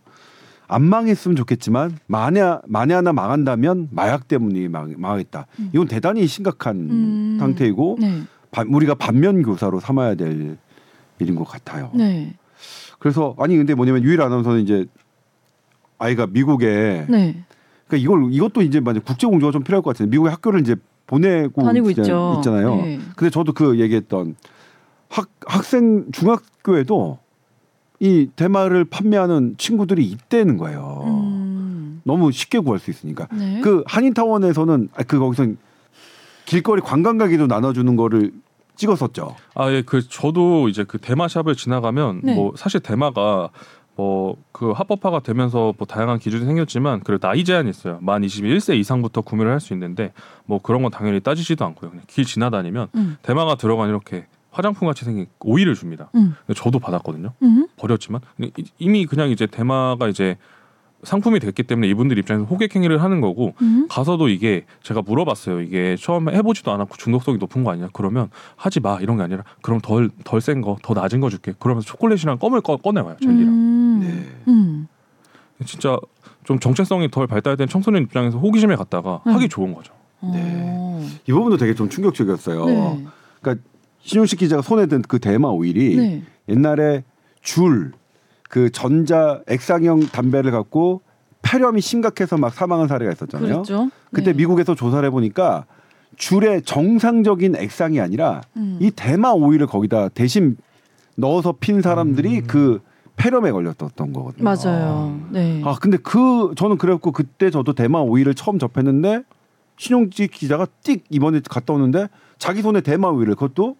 안 망했으면 좋겠지만 만에 만에 하나 망한다면 마약 때문에 망, 망하겠다. 음. 이건 대단히 심각한 음. 상태이고 네. 바- 우리가 반면 교사로 삼아야 될 일인 것 같아요. 네. 그래서 아니 근데 뭐냐면 유일 아나운서는 이제 아이가 미국에 네. 그러니까 이걸 이것도 이제 만약 국제 공조가 좀 필요할 것 같아요. 미국에 학교를 이제 보내고 다니고 있, 있죠. 있잖아요. 네. 근데 저도 그 얘기했던 학 학생 중학교에도 이 대마를 판매하는 친구들이 있다는 거예요. 음. 너무 쉽게 구할 수 있으니까. 네. 그 한인타운에서는 아, 그 거기서 길거리 관광가게도 나눠주는 거를 찍었었죠. 아, 예, 그 저도 이제 그 대마샵을 지나가면 네. 뭐 사실 대마가 뭐그 합법화가 되면서 뭐 다양한 기준이 생겼지만 그래도 나이 제한이 있어요. 만 21세 이상부터 구매를 할 수 있는데 뭐 그런 건 당연히 따지지도 않고요. 그냥 길 지나다니면 음. 대마가 들어간 이렇게 화장품 같이 생긴 오일을 줍니다. 음. 근데 저도 받았거든요. 음. 버렸지만 이- 이미 그냥 이제 대마가 이제 상품이 됐기 때문에 이분들 입장에서 호객 행위를 하는 거고 음. 가서도 이게 제가 물어봤어요. 이게 처음에 해보지도 않았고 중독성이 높은 거 아니냐? 그러면 하지 마 이런 게 아니라 그럼 덜 덜 센 거, 더 낮은 거 줄게. 그러면서 초콜릿이랑 껌을 꺼, 꺼내와요 젤리랑. 음. 네. 음. 진짜 좀 정체성이 덜 발달된 청소년 입장에서 호기심에 갔다가 음. 하기 좋은 거죠. 어. 이 부분도 되게 좀 충격적이었어요. 네. 그러니까 신용식 기자가 손에 든 그 대마 오일이 네. 옛날에 줄 그 전자 액상형 담배를 갖고 폐렴이 심각해서 막 사망한 사례가 있었잖아요. 그렇죠. 그때 네. 미국에서 조사를 해보니까 줄의 정상적인 액상이 아니라 음. 이 대마 오일을 거기다 대신 넣어서 핀 사람들이 그 폐렴에 걸렸었던 거거든요. 맞아요. 네. 아 근데 그 저는 그래갖고 그때 저도 대마 오일을 처음 접했는데 신용지 기자가 띡 이번에 갔다 오는데 자기 손에 대마 오일을 그것도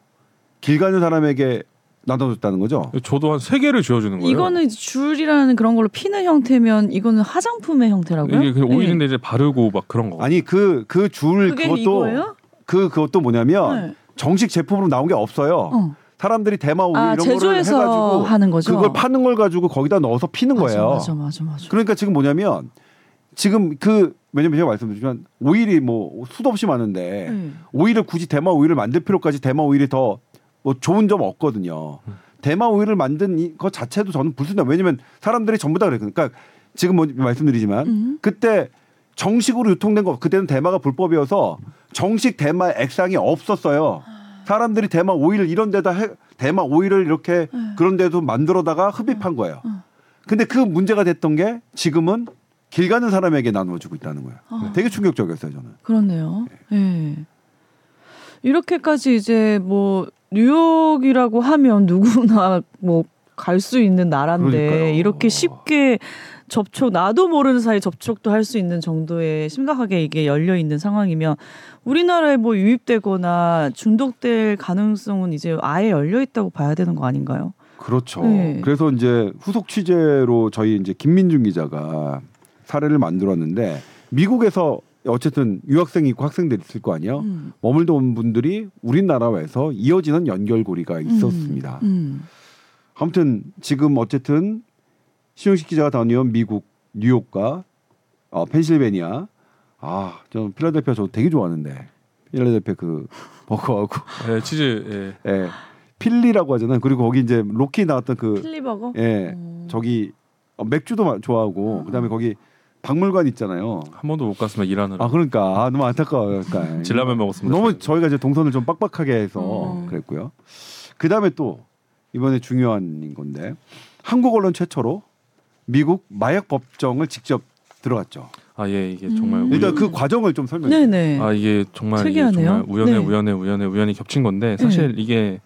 길 가는 사람에게 나눠줬다는 거죠. 저도 한 세 개를 쥐어주는 거예요. 이거는 줄이라는 그런 걸로 피는 형태면 이거는 화장품의 형태라고요? 이게 그냥 네. 오일인데 이제 바르고 막 그런 거. 아니 그 그 줄 그것도 이거예요? 그 그것도 뭐냐면 네. 정식 제품으로 나온 게 없어요. 어. 사람들이 대마 오일 아 이런 거를 제조해서 해가지고 하는 거죠. 그걸 파는 걸 가지고 거기다 넣어서 피는 맞아, 거예요. 맞아, 맞아, 맞아. 그러니까 지금 뭐냐면 지금 그 왜냐면 제가 말씀드리지만 오일이 뭐 수도 없이 많은데 네. 오일을 굳이 대마 오일을 만들 필요까지 대마 오일이 더 뭐 좋은 점 없거든요. 대마 오일을 만든 이- 것 자체도 저는 불순다. 왜냐면 사람들이 전부 다 그래요. 그러니까 지금 뭐 말씀드리지만 음. 그때 정식으로 유통된 거 그때는 대마가 불법이어서 정식 대마 액상이 없었어요. 사람들이 대마 오일 이런 데다 해, 대마 오일을 이렇게 그런 데도 만들어다가 흡입한 거예요. 근데 그 문제가 됐던 게 지금은 길 가는 사람에게 나누어주고 있다는 거예요. 되게 충격적이었어요 저는. 그렇네요. 예. 이렇게까지 이제 뭐 뉴욕이라고 하면 누구나 뭐 갈 수 있는 나라인데 그러니까요. 이렇게 쉽게 접촉 나도 모르는 사이 접촉도 할 수 있는 정도의 심각하게 이게 열려 있는 상황이면 우리나라에 뭐 유입되거나 중독될 가능성은 이제 아예 열려 있다고 봐야 되는 거 아닌가요? 그렇죠. 네. 그래서 이제 후속 취재로 저희 이제 김민중 기자가 사례를 만들었는데 미국에서 어쨌든 유학생이 있고 학생들이 있을 거 아니에요. 음. 머물다 온 분들이 우리나라에서 이어지는 연결고리가 있었습니다. 음. 아무튼 지금 어쨌든 신용식 기자가 다녀온 미국 뉴욕과 어, 펜실베니아 아, 저 필라델피아 저 되게 좋아하는데 필라델피아 그 버거하고 예, 치즈 예. 예. 필리라고 하잖아요. 그리고 거기 이제 로키 나왔던 그 필리버거? 예. 음. 저기 어, 맥주도 마- 좋아하고 그다음에 거기 박물관 있잖아요. 한 번도 못 갔으면 일하느라 아 그러니까 아, 너무 안타까워요. 그러니까. 진라면 먹었습니다. 너무 저희가 이제 동선을 좀 빡빡하게 해서 어. 그랬고요. 그 다음에 또 이번에 중요한 건데 한국 언론 최초로 미국 마약 법정을 직접 들어갔죠. 아 예 이게 정말 음. 우연- 일단 그 과정을 좀 설명해. 네네. 아 이게 정말 이게 특이하네요. 정말 우연에 네. 우연에 우연에 우연히 겹친 건데 사실 이게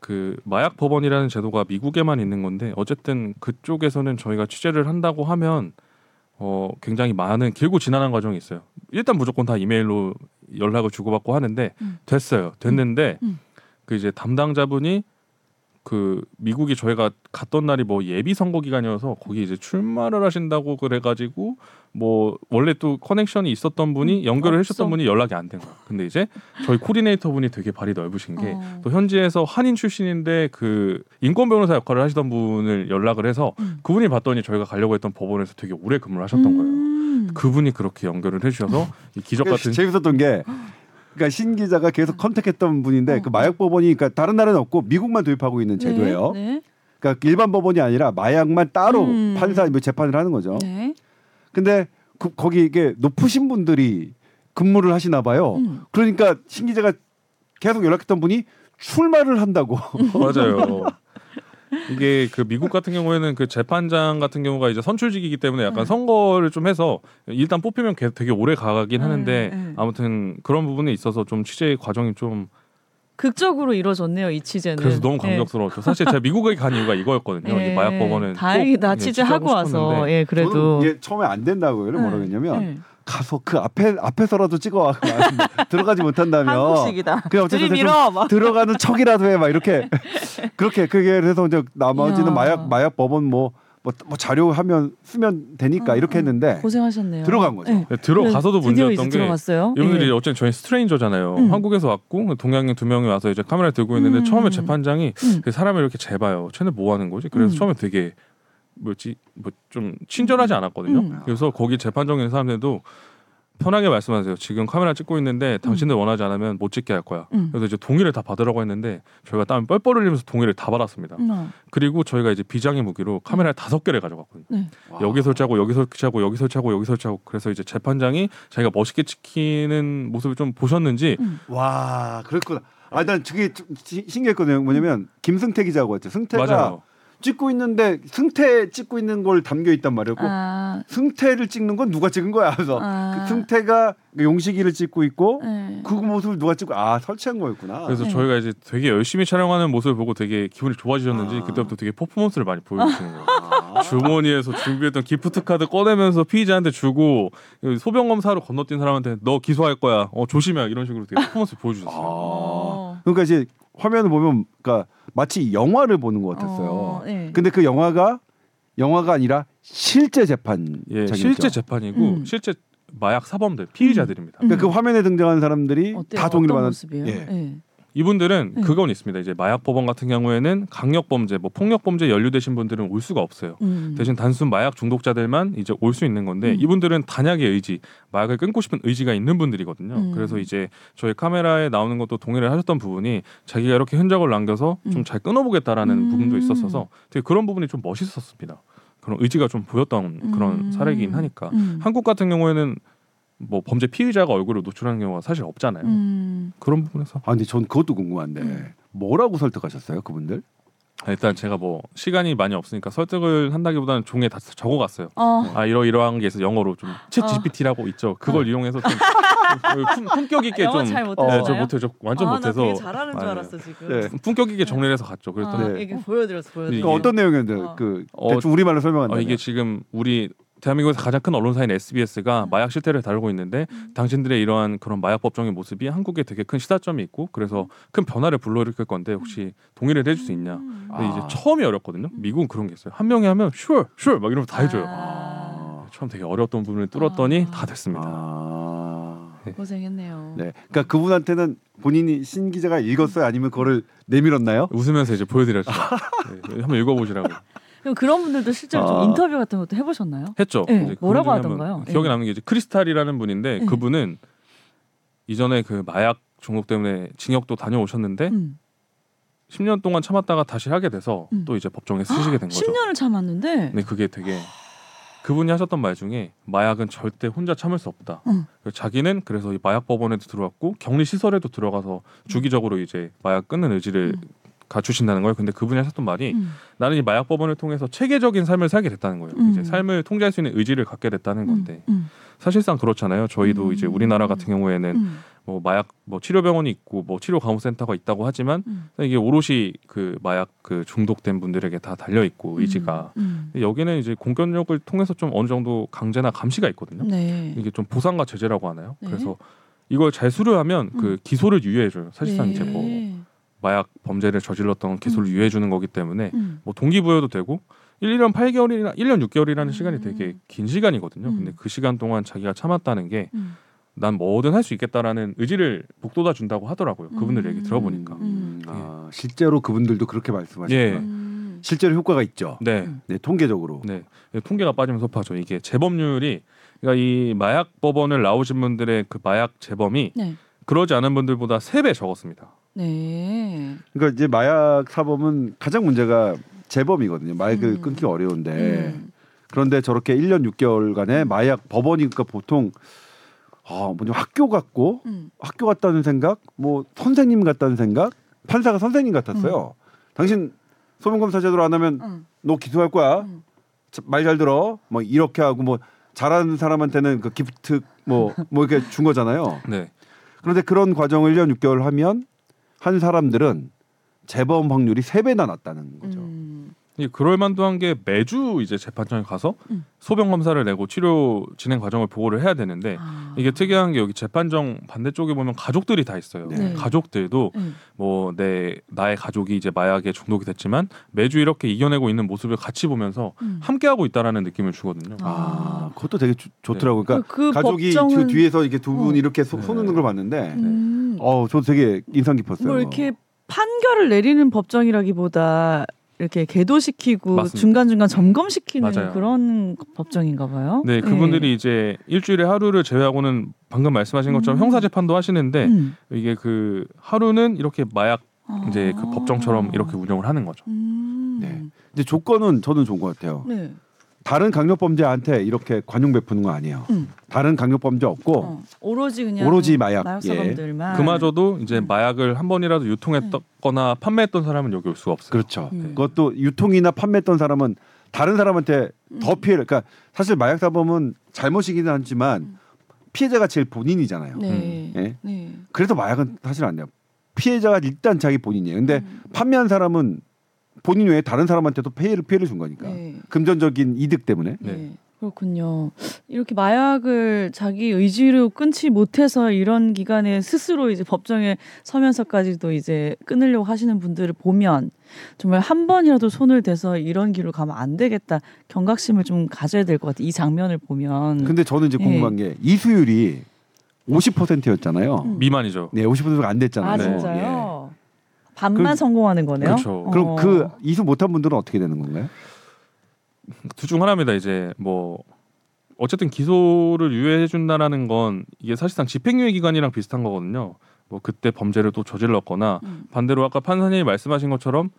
그 마약 법원이라는 제도가 미국에만 있는 건데 어쨌든 그쪽에서는 저희가 취재를 한다고 하면 어 굉장히 많은 길고 지난한 과정이 있어요. 일단 무조건 다 이메일로 연락을 주고받고 하는데 음. 됐어요. 됐는데 음. 그 이제 담당자분이 그 미국이 저희가 갔던 날이 뭐 예비 선거 기간이어서 거기 이제 출마를 하신다고 그래가지고 뭐 원래 또 커넥션이 있었던 분이 연결을 음, 없어. 해주셨던 분이 연락이 안 된 거야. 근데 이제 저희 코디네이터 분이 되게 발이 넓으신 게 어. 또 현지에서 한인 출신인데 그 인권 변호사 역할을 하시던 분을 연락을 해서 음. 그분이 봤더니 저희가 가려고 했던 법원에서 되게 오래 근무를 하셨던 거예요. 음. 그분이 그렇게 연결을 해주셔서 이 기적 같은 재밌었던 게 그러니까 신 기자가 계속 컨택했던 분인데 어. 그 마약 법원이 그러니까 다른 나라는 없고 미국만 도입하고 있는 제도예요. 네. 네. 그러니까 일반 법원이 아니라 마약만 따로 음. 판사 뭐 재판을 하는 거죠. 네. 근데 그, 거기 이게 높으신 분들이 근무를 하시나 봐요. 음. 그러니까 신 기자가 계속 연락했던 분이 출마를 한다고. 맞아요. 이게 그 미국 같은 경우에는 그 재판장 같은 경우가 이제 선출직이기 때문에 약간 네. 선거를 좀 해서 일단 뽑히면 개- 되게 오래 가긴 네, 하는데 네. 아무튼 그런 부분에 있어서 좀 취재 과정이 좀 극적으로 이루어졌네요 이 취재는. 그래서 너무 네. 감격스러웠죠. 사실 제가 미국에 간 이유가 이거였거든요. 네. 이 마약 법원은 다행이다 꼭, 예, 취재하고 와서 예 그래도 처음에 안 된다고요. 뭐라 그랬냐면 네. 가서 그 앞에 앞에서라도 찍어와 들어가지 못한다면 한국식이다. 그냥 어쨌든 좀 막. 들어가는 척이라도 해 막 이렇게 그렇게 그게 그래서 이제 나머지는 이야. 마약 마약 법원 뭐, 뭐, 뭐 자료 하면 쓰면 되니까 어, 이렇게 어. 했는데 고생하셨네요. 들어간 거죠. 네, 들어가서도 드디어 문제였던 게 들어갔어요. 이분들이 예. 어쨌든 저희 스트레인저잖아요. 음. 한국에서 왔고 동양인 두 명이 와서 이제 카메라 들고 있는데 음. 처음에 재판장이 음. 그 사람을 이렇게 재봐요. 쟤네 뭐 하는 거지? 그래서 음. 처음에 되게 뭐지 뭐 좀 친절하지 않았거든요. 음. 그래서 거기 재판정에 있는 사람들도 편하게 말씀하세요. 지금 카메라 찍고 있는데 당신들 원하지 않으면 못 찍게 할 거야. 음. 그래서 이제 동의를 다 받으라고 했는데 저희가 땀 뻘뻘 흘리면서 동의를 다 받았습니다. 음. 그리고 저희가 이제 비장의 무기로 카메라를 다섯 개를 가져갔거든요. 네. 여기 설치하고 여기 설치하고 여기 설치하고 여기 설치하고 그래서 이제 재판장이 자기가 멋있게 찍히는 모습을 좀 보셨는지 와 그랬구나. 아난 저게 좀 시- 신기했거든요. 뭐냐면 김승태 기자고 했죠. 승태가 맞아요. 찍고 있는데 승태 찍고 있는 걸 담겨 있단. 꼭 아, 승태를 찍는 건 누가 찍은 거야? 그래서 아. 그 승태가 용식이를 찍고 있고 네. 그 모습을 누가 찍고 아 설치한 거였구나. 그래서 네. 저희가 이제 되게 열심히 촬영하는 모습을 보고 되게 기분이 좋아지셨는지 아. 그때부터 되게 퍼포먼스를 많이 보여주시는 거예요. 아. 주머니에서 준비했던 gift card 꺼내면서 피의자한테 주고 소변 검사로 건너뛴 사람한테 너 기소할 거야. 어 조심해 이런 식으로 되게 퍼포먼스 보여주셨어요. 아. 어. 그러니까 이제 화면을 보면 그러니까 마치 영화를 보는 것 같았어요. 어, 네. 근데 그 영화가 영화가 아니라 실제 재판. 예, 실제 재판이고 음. 실제 마약 사범들 피의자들입니다. 음. 그러니까 그 화면에 등장하는 사람들이 어때요? 다. 모습이에요? 예. 네. 이분들은 네. 그건 있습니다. 이제 마약 법원 같은 경우에는 강력 범죄, 뭐 폭력 범죄 연루되신 분들은 올 수가 없어요. 음. 대신 단순 마약 중독자들만 이제 올 수 있는 건데 음. 이분들은 단약의 의지, 마약을 끊고 싶은 의지가 있는 분들이거든요. 음. 그래서 이제 저희 카메라에 나오는 것도 동의를 하셨던 부분이 자기가 이렇게 흔적을 남겨서 음. 좀잘 끊어보겠다라는 음. 부분도 있었어서 되게 그런 부분이 좀 멋있었습니다. 그런 의지가 좀 보였던 그런 음. 사례이긴 하니까 음. 한국 같은 경우에는 뭐 범죄 피의자가 얼굴을 노출하는 경우가 사실 없잖아요. 음. 그런 부분에서 아 근데 전 그것도 궁금한데 음. 뭐라고 설득하셨어요 그분들? 아, 일단 제가 뭐 시간이 많이 없으니까 설득을 한다기보다는 종이에 다 적어갔어요. 어. 아 이러 이러한 게 있어 영어로 좀챗 GPT라고 있죠. 그걸 이용해서 좀, 좀 품- 품격 있게 좀 잘 네, 못하시나요? 저 못해요. 저 완전 아, 못해서 나 되게 잘하는 줄 아, 알았어 지금. 네. 품격 있게 정리를 해서 갔죠. 그랬더니 아, 네. 이게 보여드렸어 보여드렸어. 이게- 그 어떤 내용이었는데 어. 그 어, 대충 우리말로 설명한다. 어, 이게 지금 우리 대한민국에서 가장 큰 언론사인 SBS가 음. 마약 실태를 다루고 있는데 당신들의 이러한 그런 마약 법정의 모습이 한국에 되게 큰 시사점이 있고 그래서 큰 변화를 불러일으킬 건데 혹시 동의를 해줄 수 있냐? 음. 근데 아. 이제 처음이 어렵거든요. 미국은 그런 게 있어요. 한 명이 하면 sure, sure 막 이러면 다 해줘요. 아, 처음 되게 어려웠던 부분을 뚫었더니 아. 다 됐습니다. 아. 고생했네요. 네. 그러니까 그분한테는 본인이 신 기자가 읽었어요, 아니면 그거를 내밀었나요? 웃으면서 이제 보여드렸죠. 네, 한번 읽어보시라고 그럼 그런 분들도 실제로 좀 아. 인터뷰 같은 것도 해보셨나요? 했죠. 네, 뭐라고 하던가요? 기억에 네. 남는 게 이제 크리스탈이라는 분인데 네. 그분은 이전에 그 마약 중독 때문에 징역도 다녀오셨는데 음. 10년 동안 참았다가 다시 하게 돼서 음. 또 이제 법정에 쓰시게 된 거죠. 10년을 참았는데. 근데 그게 되게 그분이 하셨던 말 중에 마약은 절대 혼자 참을 수 없다. 음. 자기는 그래서 이 마약 법원에도 들어왔고 격리 시설에도 들어가서 주기적으로 이제 마약 끊는 의지를 음. 갖추신다는 거예요. 근데 그분이 하셨던 말이 음. 나는 이 마약 법원을 통해서 체계적인 삶을 살게 됐다는 거예요. 음. 이제 삶을 통제할 수 있는 의지를 갖게 됐다는 건데 음. 사실상 그렇잖아요. 저희도 음. 이제 우리나라 같은 경우에는 음. 뭐 마약 뭐 치료병원이 있고 뭐 치료 감호센터가 있다고 하지만 음. 이게 오롯이 그 마약 그 중독된 분들에게 다 달려 있고 의지가 음. 여기는 이제 공권력을 통해서 좀 어느 정도 강제나 감시가 있거든요. 네. 이게 좀 보상과 제재라고 하나요? 네. 그래서 이걸 잘 수료하면 그 음. 기소를 유예해줘요. 사실상 네. 이제 뭐 마약 범죄를 저질렀던 기소를 음. 유예해주는 거기 때문에 음. 뭐 동기부여도 되고 1, 2년 8개월이나 1년 6개월이라는 음. 시간이 되게 긴 시간이거든요. 음. 근데 그 시간 동안 자기가 참았다는 게 음. 난 뭐든 할 수 있겠다라는 의지를 북돋아 준다고 하더라고요. 그분들 음. 얘기 들어보니까. 음. 아, 실제로 그분들도 그렇게 말씀하셨구나. 예. 음. 실제로 효과가 있죠. 네. 음. 네, 통계적으로. 네. 통계가 빠지면 섭하죠. 이게 재범률이 그러니까 이 마약 법원을 나오신 분들의 그 마약 재범이 네. 그러지 않은 분들보다 세 배 적었습니다. 네. 그러니까 이제 마약 사범은 가장 문제가 재범이거든요. 마약을 음. 끊기 어려운데 음. 그런데 저렇게 1년 6개월간의 마약 법원이니까 보통 아, 뭐냐 학교 같고 음. 학교 같다는 생각, 뭐 선생님 같다는 생각, 판사가 선생님 같았어요. 당신 소변 검사 제대로 안 하면 음. 너 기소할 거야. 음. 말잘 들어. 뭐 이렇게 하고 뭐 잘하는 사람한테는 그 기프트 뭐뭐 이렇게 준 거잖아요. 네. 그런데 그런 과정을 1년 6개월 하면 한 사람들은 재범 확률이 세배나 낮다는 거죠. 음. 이 그럴 만도 한 게 매주 이제 재판장에 가서 음. 소변 검사를 내고 치료 진행 과정을 보고를 해야 되는데 아. 이게 특이한 게 여기 재판정 반대쪽에 보면 가족들이 다 있어요. 네. 가족들도 음. 뭐내 나의 가족이 이제 마약에 중독이 됐지만 매주 이렇게 이겨내고 있는 모습을 같이 보면서 음. 함께 하고 있다라는 느낌을 주거든요. 아, 그것도 되게 좋- 좋더라고요. 그러니까 그 가족이 법정은- 그 뒤에서 이렇게 두분 어. 이렇게 소, 네. 손 넣는 걸 봤는데 음. 어, 저도 되게 인상 깊었어요. 뭐 이렇게 판결을 내리는 법정이라기보다 이렇게 계도시키고 맞습니다. 중간 중간 점검시키는 맞아요. 그런 법정인가 봐요. 네, 그분들이 이제 일주일에 하루를 제외하고는 방금 말씀하신 것처럼 음. 형사 재판도 하시는데 음. 이게 그 하루는 이렇게 마약 아. 이제 그 법정처럼 이렇게 운영을 하는 거죠. 음. 네. 이제 조건은 저는 좋은 것 같아요. 네. 다른 강력범죄한테 이렇게 관용 베푸는 거 아니에요. 음. 다른 강력범죄 없고 어. 오로지 그냥 오로지 마약, 마약 예. 사범들만 그마저도 이제 음. 마약을 한 번이라도 유통했거나 판매했던 사람은 여기 올 수가 없어요. 그렇죠. 음. 그것도 유통이나 판매했던 사람은 다른 사람한테 더 음. 피해를. 그러니까 사실 마약 사범은 잘못이기는 하지만 음. 피해자가 제일 본인이잖아요. 네. 예? 네. 그래서 마약은 사실 안 돼요. 피해자가 일단 자기 본인이에요. 근데 음. 판매한 사람은 본인 외에 다른 사람한테도 피해를 피해를 준 거니까 네. 금전적인 이득 때문에. 네. 네. 그렇군요. 이렇게 마약을 자기 의지로 끊지 못해서 이런 기간에 스스로 이제 법정에 서면서까지도 이제 끊으려고 하시는 분들을 보면 정말 한 번이라도 손을 대서 이런 길로 가면 안 되겠다. 경각심을 좀 가져야 될 것 같아요. 이 장면을 보면. 근데 저는 이제 예. 궁금한 게 이수율이 50%였잖아요. 음. 미만이죠. 네, 50%가 안 됐잖아요. 아 네. 진짜요? 반만 그럼- 성공하는 거네요. 그렇죠. 어. 그럼 그 이수 못한 분들은 어떻게 되는 건가요? 둘 중 하나입니다. 이제 뭐 어쨌든 기소를 유예해 준다라는 건 이게 사실상 집행유예 기간이랑 비슷한 거거든요. 뭐 그때 범죄를 또 저질렀거나 음. 반대로 아까 판사님이 말씀하신 것처럼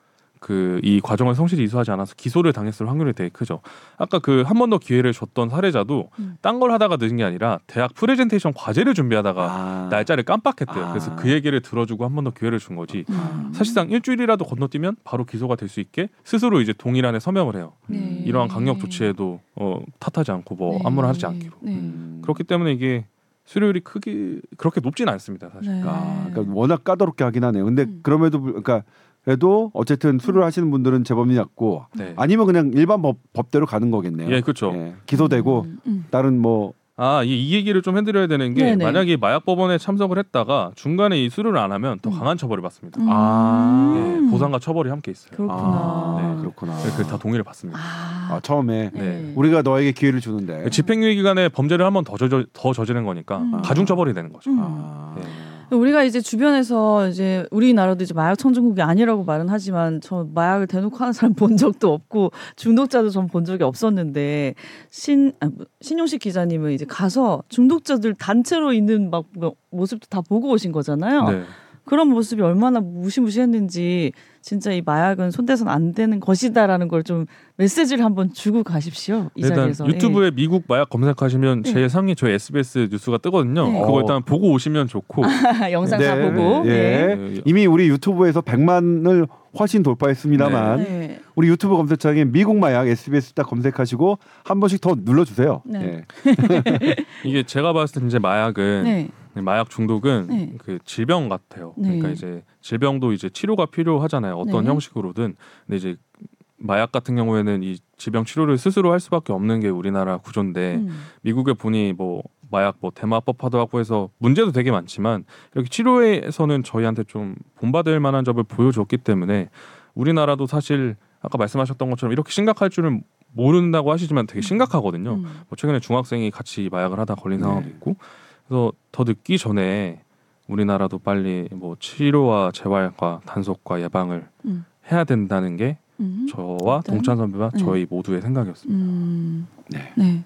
그 이 과정을 성실히 이수하지 않아서 기소를 당했을 확률이 되게 크죠. 아까 그 한 번 더 기회를 줬던 사례자도 음. 딴걸 하다가 늦은 게 아니라 대학 프레젠테이션 과제를 준비하다가 아. 날짜를 깜빡했대요. 아. 그래서 그 얘기를 들어주고 한 번 더 기회를 준 거지. 음. 사실상 일주일이라도 건너뛰면 바로 기소가 될 수 있게 스스로 이제 동일안에 서명을 해요. 네. 이러한 강력 조치에도 어, 탓하지 않고 뭐 네. 아무나 하지 않기로. 네. 음. 그렇기 때문에 이게 수료율이 크게 그렇게 높진 않습니다. 사실. 네. 아, 그러니까 워낙 까다롭게 하긴 하네요. 근데 음. 그럼에도 불- 그러니까 그래도 어쨌든 수료를 하시는 분들은 재범이 낮고 네. 아니면 그냥 일반 법, 법대로 가는 거겠네요. 예, 그렇죠. 예, 기소되고 음, 음. 다른 뭐 아, 이, 이 얘기를 좀 해드려야 되는 게 네네. 만약에 마약 법원에 참석을 했다가 중간에 이 수료를 안 하면 더 음. 강한 처벌을 받습니다. 음. 아. 예, 보상과 처벌이 함께 있어요. 그렇구나. 아, 네. 그렇구나. 그 다 동의를 받습니다. 아, 아, 처음에 네. 우리가 너에게 기회를 주는데 집행유예 기간에 범죄를 한번더 저져, 더 저지른 거니까 음. 가중 처벌이 되는 거죠. 음. 아. 네. 우리가 이제 주변에서 이제 우리나라도 이제 마약 청정국이 아니라고 말은 하지만 저 마약을 대놓고 하는 사람 본 적도 없고 중독자도 전 본 적이 없었는데 신 아, 뭐, 신용식 기자님은 이제 가서 중독자들 단체로 있는 막 뭐- 모습도 다 보고 오신 거잖아요. 네. 그런 모습이 얼마나 무시무시했는지 진짜 이 마약은 손대선 안 되는 것이다라는 걸 좀 메시지를 한번 주고 가십시오 이 일단 자리에서. 유튜브에 미국 마약 검색하시면 네. 제 상위 저희 SBS 뉴스가 뜨거든요. 네. 그거 어. 일단 보고 오시면 좋고. 예. 영상 다 네, 보고. 예. 네. 이미 우리 유튜브에서 100만을 훨씬 돌파했습니다만 네. 우리 유튜브 검색창에 미국 마약 SBS 딱 검색하시고 한 번씩 더 눌러주세요. 네. 예. 이게 제가 봤을 때 이제 마약은 네. 마약 중독은 네. 그 질병 같아요. 네. 그러니까 이제 질병도 이제 치료가 필요하잖아요. 어떤 네. 형식으로든. 근데 이제 마약 같은 경우에는 이 질병 치료를 스스로 할 수밖에 없는 게 우리나라 구조인데 음. 미국에 보니 뭐 마약 뭐 대마법화도 하고 해서 문제도 되게 많지만 이렇게 치료에서는 저희한테 좀 본받을 만한 점을 보여줬기 때문에 우리나라도 사실 아까 말씀하셨던 것처럼 이렇게 심각할 줄은 모른다고 하시지만 되게 심각하거든요. 음. 뭐 최근에 중학생이 같이 마약을 하다 걸린 네. 상황도 있고 그래서 더 늦기 전에 우리나라도 빨리 뭐 치료와 재활과 단속과 예방을 음. 해야 된다는 게 음. 저와? 동찬 선배와 네. 저희 모두의 생각이었습니다. 음. 네. 네.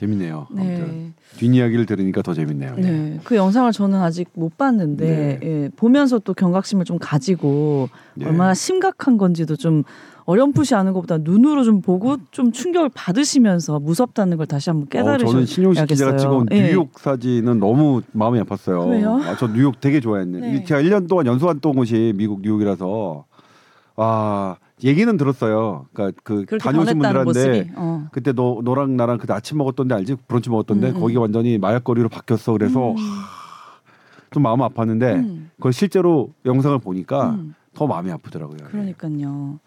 재밌네요. 아무튼 네. 뒷이야기를 들으니까 더 재밌네요. 예. 네. 그 영상을 저는 아직 못 봤는데 네. 예, 보면서 또 경각심을 좀 가지고 예. 얼마나 심각한 건지도 좀 어렴풋이 아는 것보다 눈으로 좀 보고 좀 충격을 받으시면서 무섭다는 걸 다시 한번 어, 저는. 신용식 기자가. 찍어온 예. 뉴욕 사진은 너무 마음이 아팠어요. 왜요? 아, 저 뉴욕 되게 좋아했네. 네. 제가 1년 동안 연수한 던 곳이 미국 뉴욕이라서 아 얘기는 들었어요. 그러니까 그 다녀오신 분들한테. 어. 그때 너 너랑 나랑 그때 아침 먹었던데 알지? 브런치 먹었던데 음, 음. 거기 완전히 마약거리로 바뀌었어. 그래서 음. 좀 마음 아팠는데 음. 그걸 실제로 영상을 보니까 음. 더 마음이 아프더라고요. 그러니까요.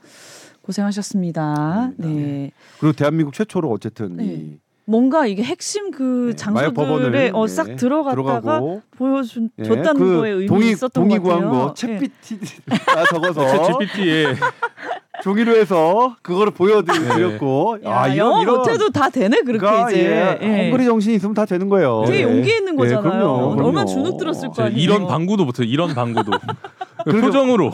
고생하셨습니다. 아닙니다. 네. 그리고 대한민국 최초로 어쨌든 네. 이 뭔가 이게 핵심 그 네, 장소들에 어, 네, 싹 들어갔다가 들어가고 보여준 예, 줬다는 그 거에 의미 동의 있었던 동의 것 같아요. 구한 거 예. 챗PT가 적어서 GPT에 종이로 해서 그거를 보여드렸고 야, 아, 영어 못해도 다 되네 그렇게 그러니까, 이제. 예, 예. 헝그리 정신이 있으면 다 되는 거예요. 되게 예. 용기 있는 예, 거잖아요. 그럼요, 그럼요. 얼마나 주눅 들었을 거 제가 아니에요. 이런 방구도 못해요. 이런 방구도 표정으로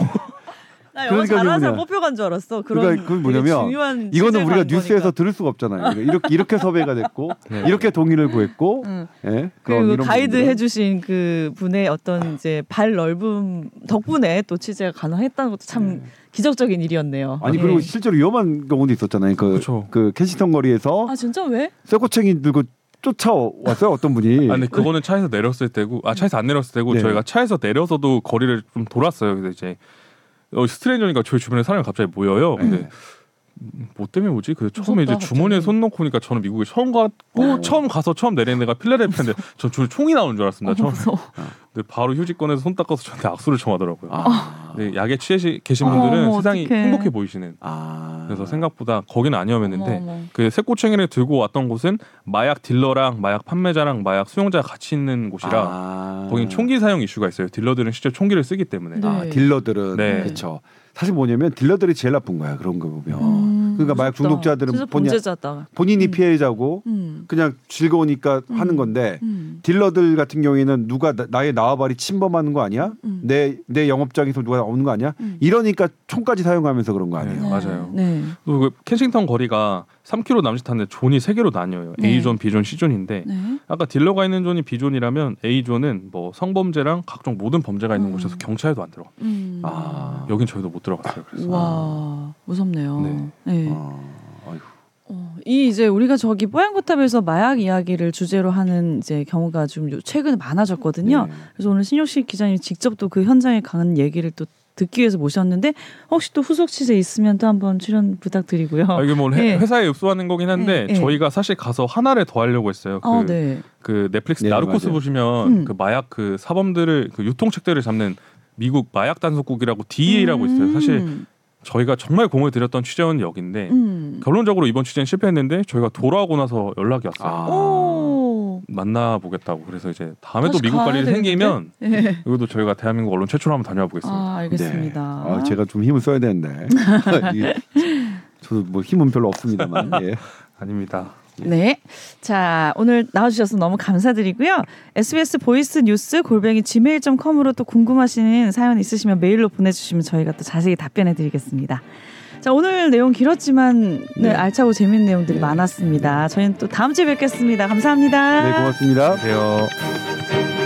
나 영어 그러니까 잘하는 사람 뭐냐. 뽑혀 간 줄 알았어. 그런 그러니까 그건 뭐냐면 중요한 이거는 우리가 뉴스에서 거니까. 들을 수가 없잖아요. 이렇게 이렇게 섭외가 됐고 네. 이렇게 동의를 구했고 응. 예, 그런 그리고 이런 가이드 부분들은. 해주신 그 분의 어떤 이제 발 넓음 덕분에 또 취재가 가능했다는 것도 참 네. 기적적인 일이었네요. 아니 예. 그리고 실제로 위험한 경우도 있었잖아요. 그, 그쵸. 그 캐시턴 거리에서 아 진짜 왜? 쇠고챙이 들고 쫓아왔어요 어떤 분이. 아, 근데 그거는 차에서 내렸을 때고, 아 차에서 안 내렸을 때고 네. 저희가 차에서 내려서도 거리를 좀 돌았어요. 근데 이제 어, 스트레인저니까 저희 주변에 사람이 갑자기 모여요. 근데 네. 뭐 때문에 오지? 그래서 처음에 이제 주머니에 갑자기. 손 넣고 보니까 저는 미국에 처음 갔고 어. 처음 가서 처음 내리는 데가 필라델피아인데 전저 총이 나오는 줄 알았습니다. 어, 처음. 무서워. 근데 바로 휴지 꺼내서 손 닦아서 저한테 악수를 청하더라고요. 아. 네, 약에 취해 계신 분들은 어머, 세상이 어떡해. 행복해 보이시는. 아. 그래서 생각보다 거기는 어머, 어머. 그 새꼬챙이를 들고 왔던 곳은 마약 딜러랑 마약 판매자랑 마약 수용자가 같이 있는 곳이라 아. 거긴 총기 사용 이슈가 있어요. 딜러들은 실제 총기를 쓰기 때문에. 네. 아, 딜러들은 네. 그렇죠. 사실 뭐냐면 딜러들이 제일 나쁜 거야 그런 거 보면. 음. 그러니까 마약 무섭다. 중독자들은 본인-. 본인이 음. 피해자고 음. 그냥 즐거우니까 음. 하는 건데 음. 딜러들 같은 경우에는 누가 나, 나의 나와바리 침범하는 거 아니야? 음. 내내 영업장에서 누가 나오는 거 아니야? 음. 이러니까 총까지 사용하면서 그런 거 아니에요? 네. 맞아요. 네. 그리고 그 켄싱턴 거리가 3km 남짓하는데 zone이 3개로 나뉘어요. 네. A존, B존, C존인데 네. 아까 딜러가 있는 존이 B존이라면 A존은 뭐 성범죄랑 각종 모든 범죄가 있는 음. 곳에서 경찰도 안 들어가. 음. 아. 여긴 저희도 못 들어갔어요. 그래서 와 무섭네요. 네. 네. 어, 어휴. 어, 이 이제 우리가 저기 뽀얀거탑에서 마약 이야기를 주제로 하는 이제 경우가 좀 요- 최근에 많아졌거든요. 네. 그래서 오늘 신혁식 기자님이 직접 또 그 현장에 간 얘기를 또 듣기 위해서 모셨는데 혹시 또 후속 취재 있으면 또 한번 출연 부탁드리고요. 아, 이게 뭐 네. 회, 회사에 읍소하는 거긴 한데 네, 네. 저희가 사실 가서 하나를 더 하려고 했어요. 그, 아, 네. 그 넷플릭스 네, 나르코스 맞아요. 보시면 음. 그 마약 그 사범들을 그 유통책들을 잡는 미국 마약 단속국이라고 DEA라고 있어요. 사실 음. 저희가 정말 공을 들였던 취재원 여기인데 음. 결론적으로 이번 취재는 실패했는데 저희가 돌아오고 나서 연락이 왔어요. 아. 오. 만나 보겠다고. 그래서 이제 다음에 또 미국 가야 갈 일이 되겠는데? 생기면 네. 이것도 저희가 대한민국 언론 최초로 한번 다녀와 보겠습니다. 아, 알겠습니다. 네. 아, 제가 좀 힘을 써야 되는데 저도 뭐 힘은 별로 없습니다만 예. 아닙니다. 네. 자, 오늘 나와주셔서 너무 감사드리고요. SBS voice news 골뱅이 gmail.com으로 또 궁금하신 사연 있으시면 메일로 보내주시면 저희가 또 자세히 답변해 드리겠습니다. 자, 오늘 내용 길었지만 네, 네. 알차고 재밌는 내용들이 네. 많았습니다. 저희는 또 다음 주에 뵙겠습니다. 감사합니다. 네 고맙습니다. 안녕하세요.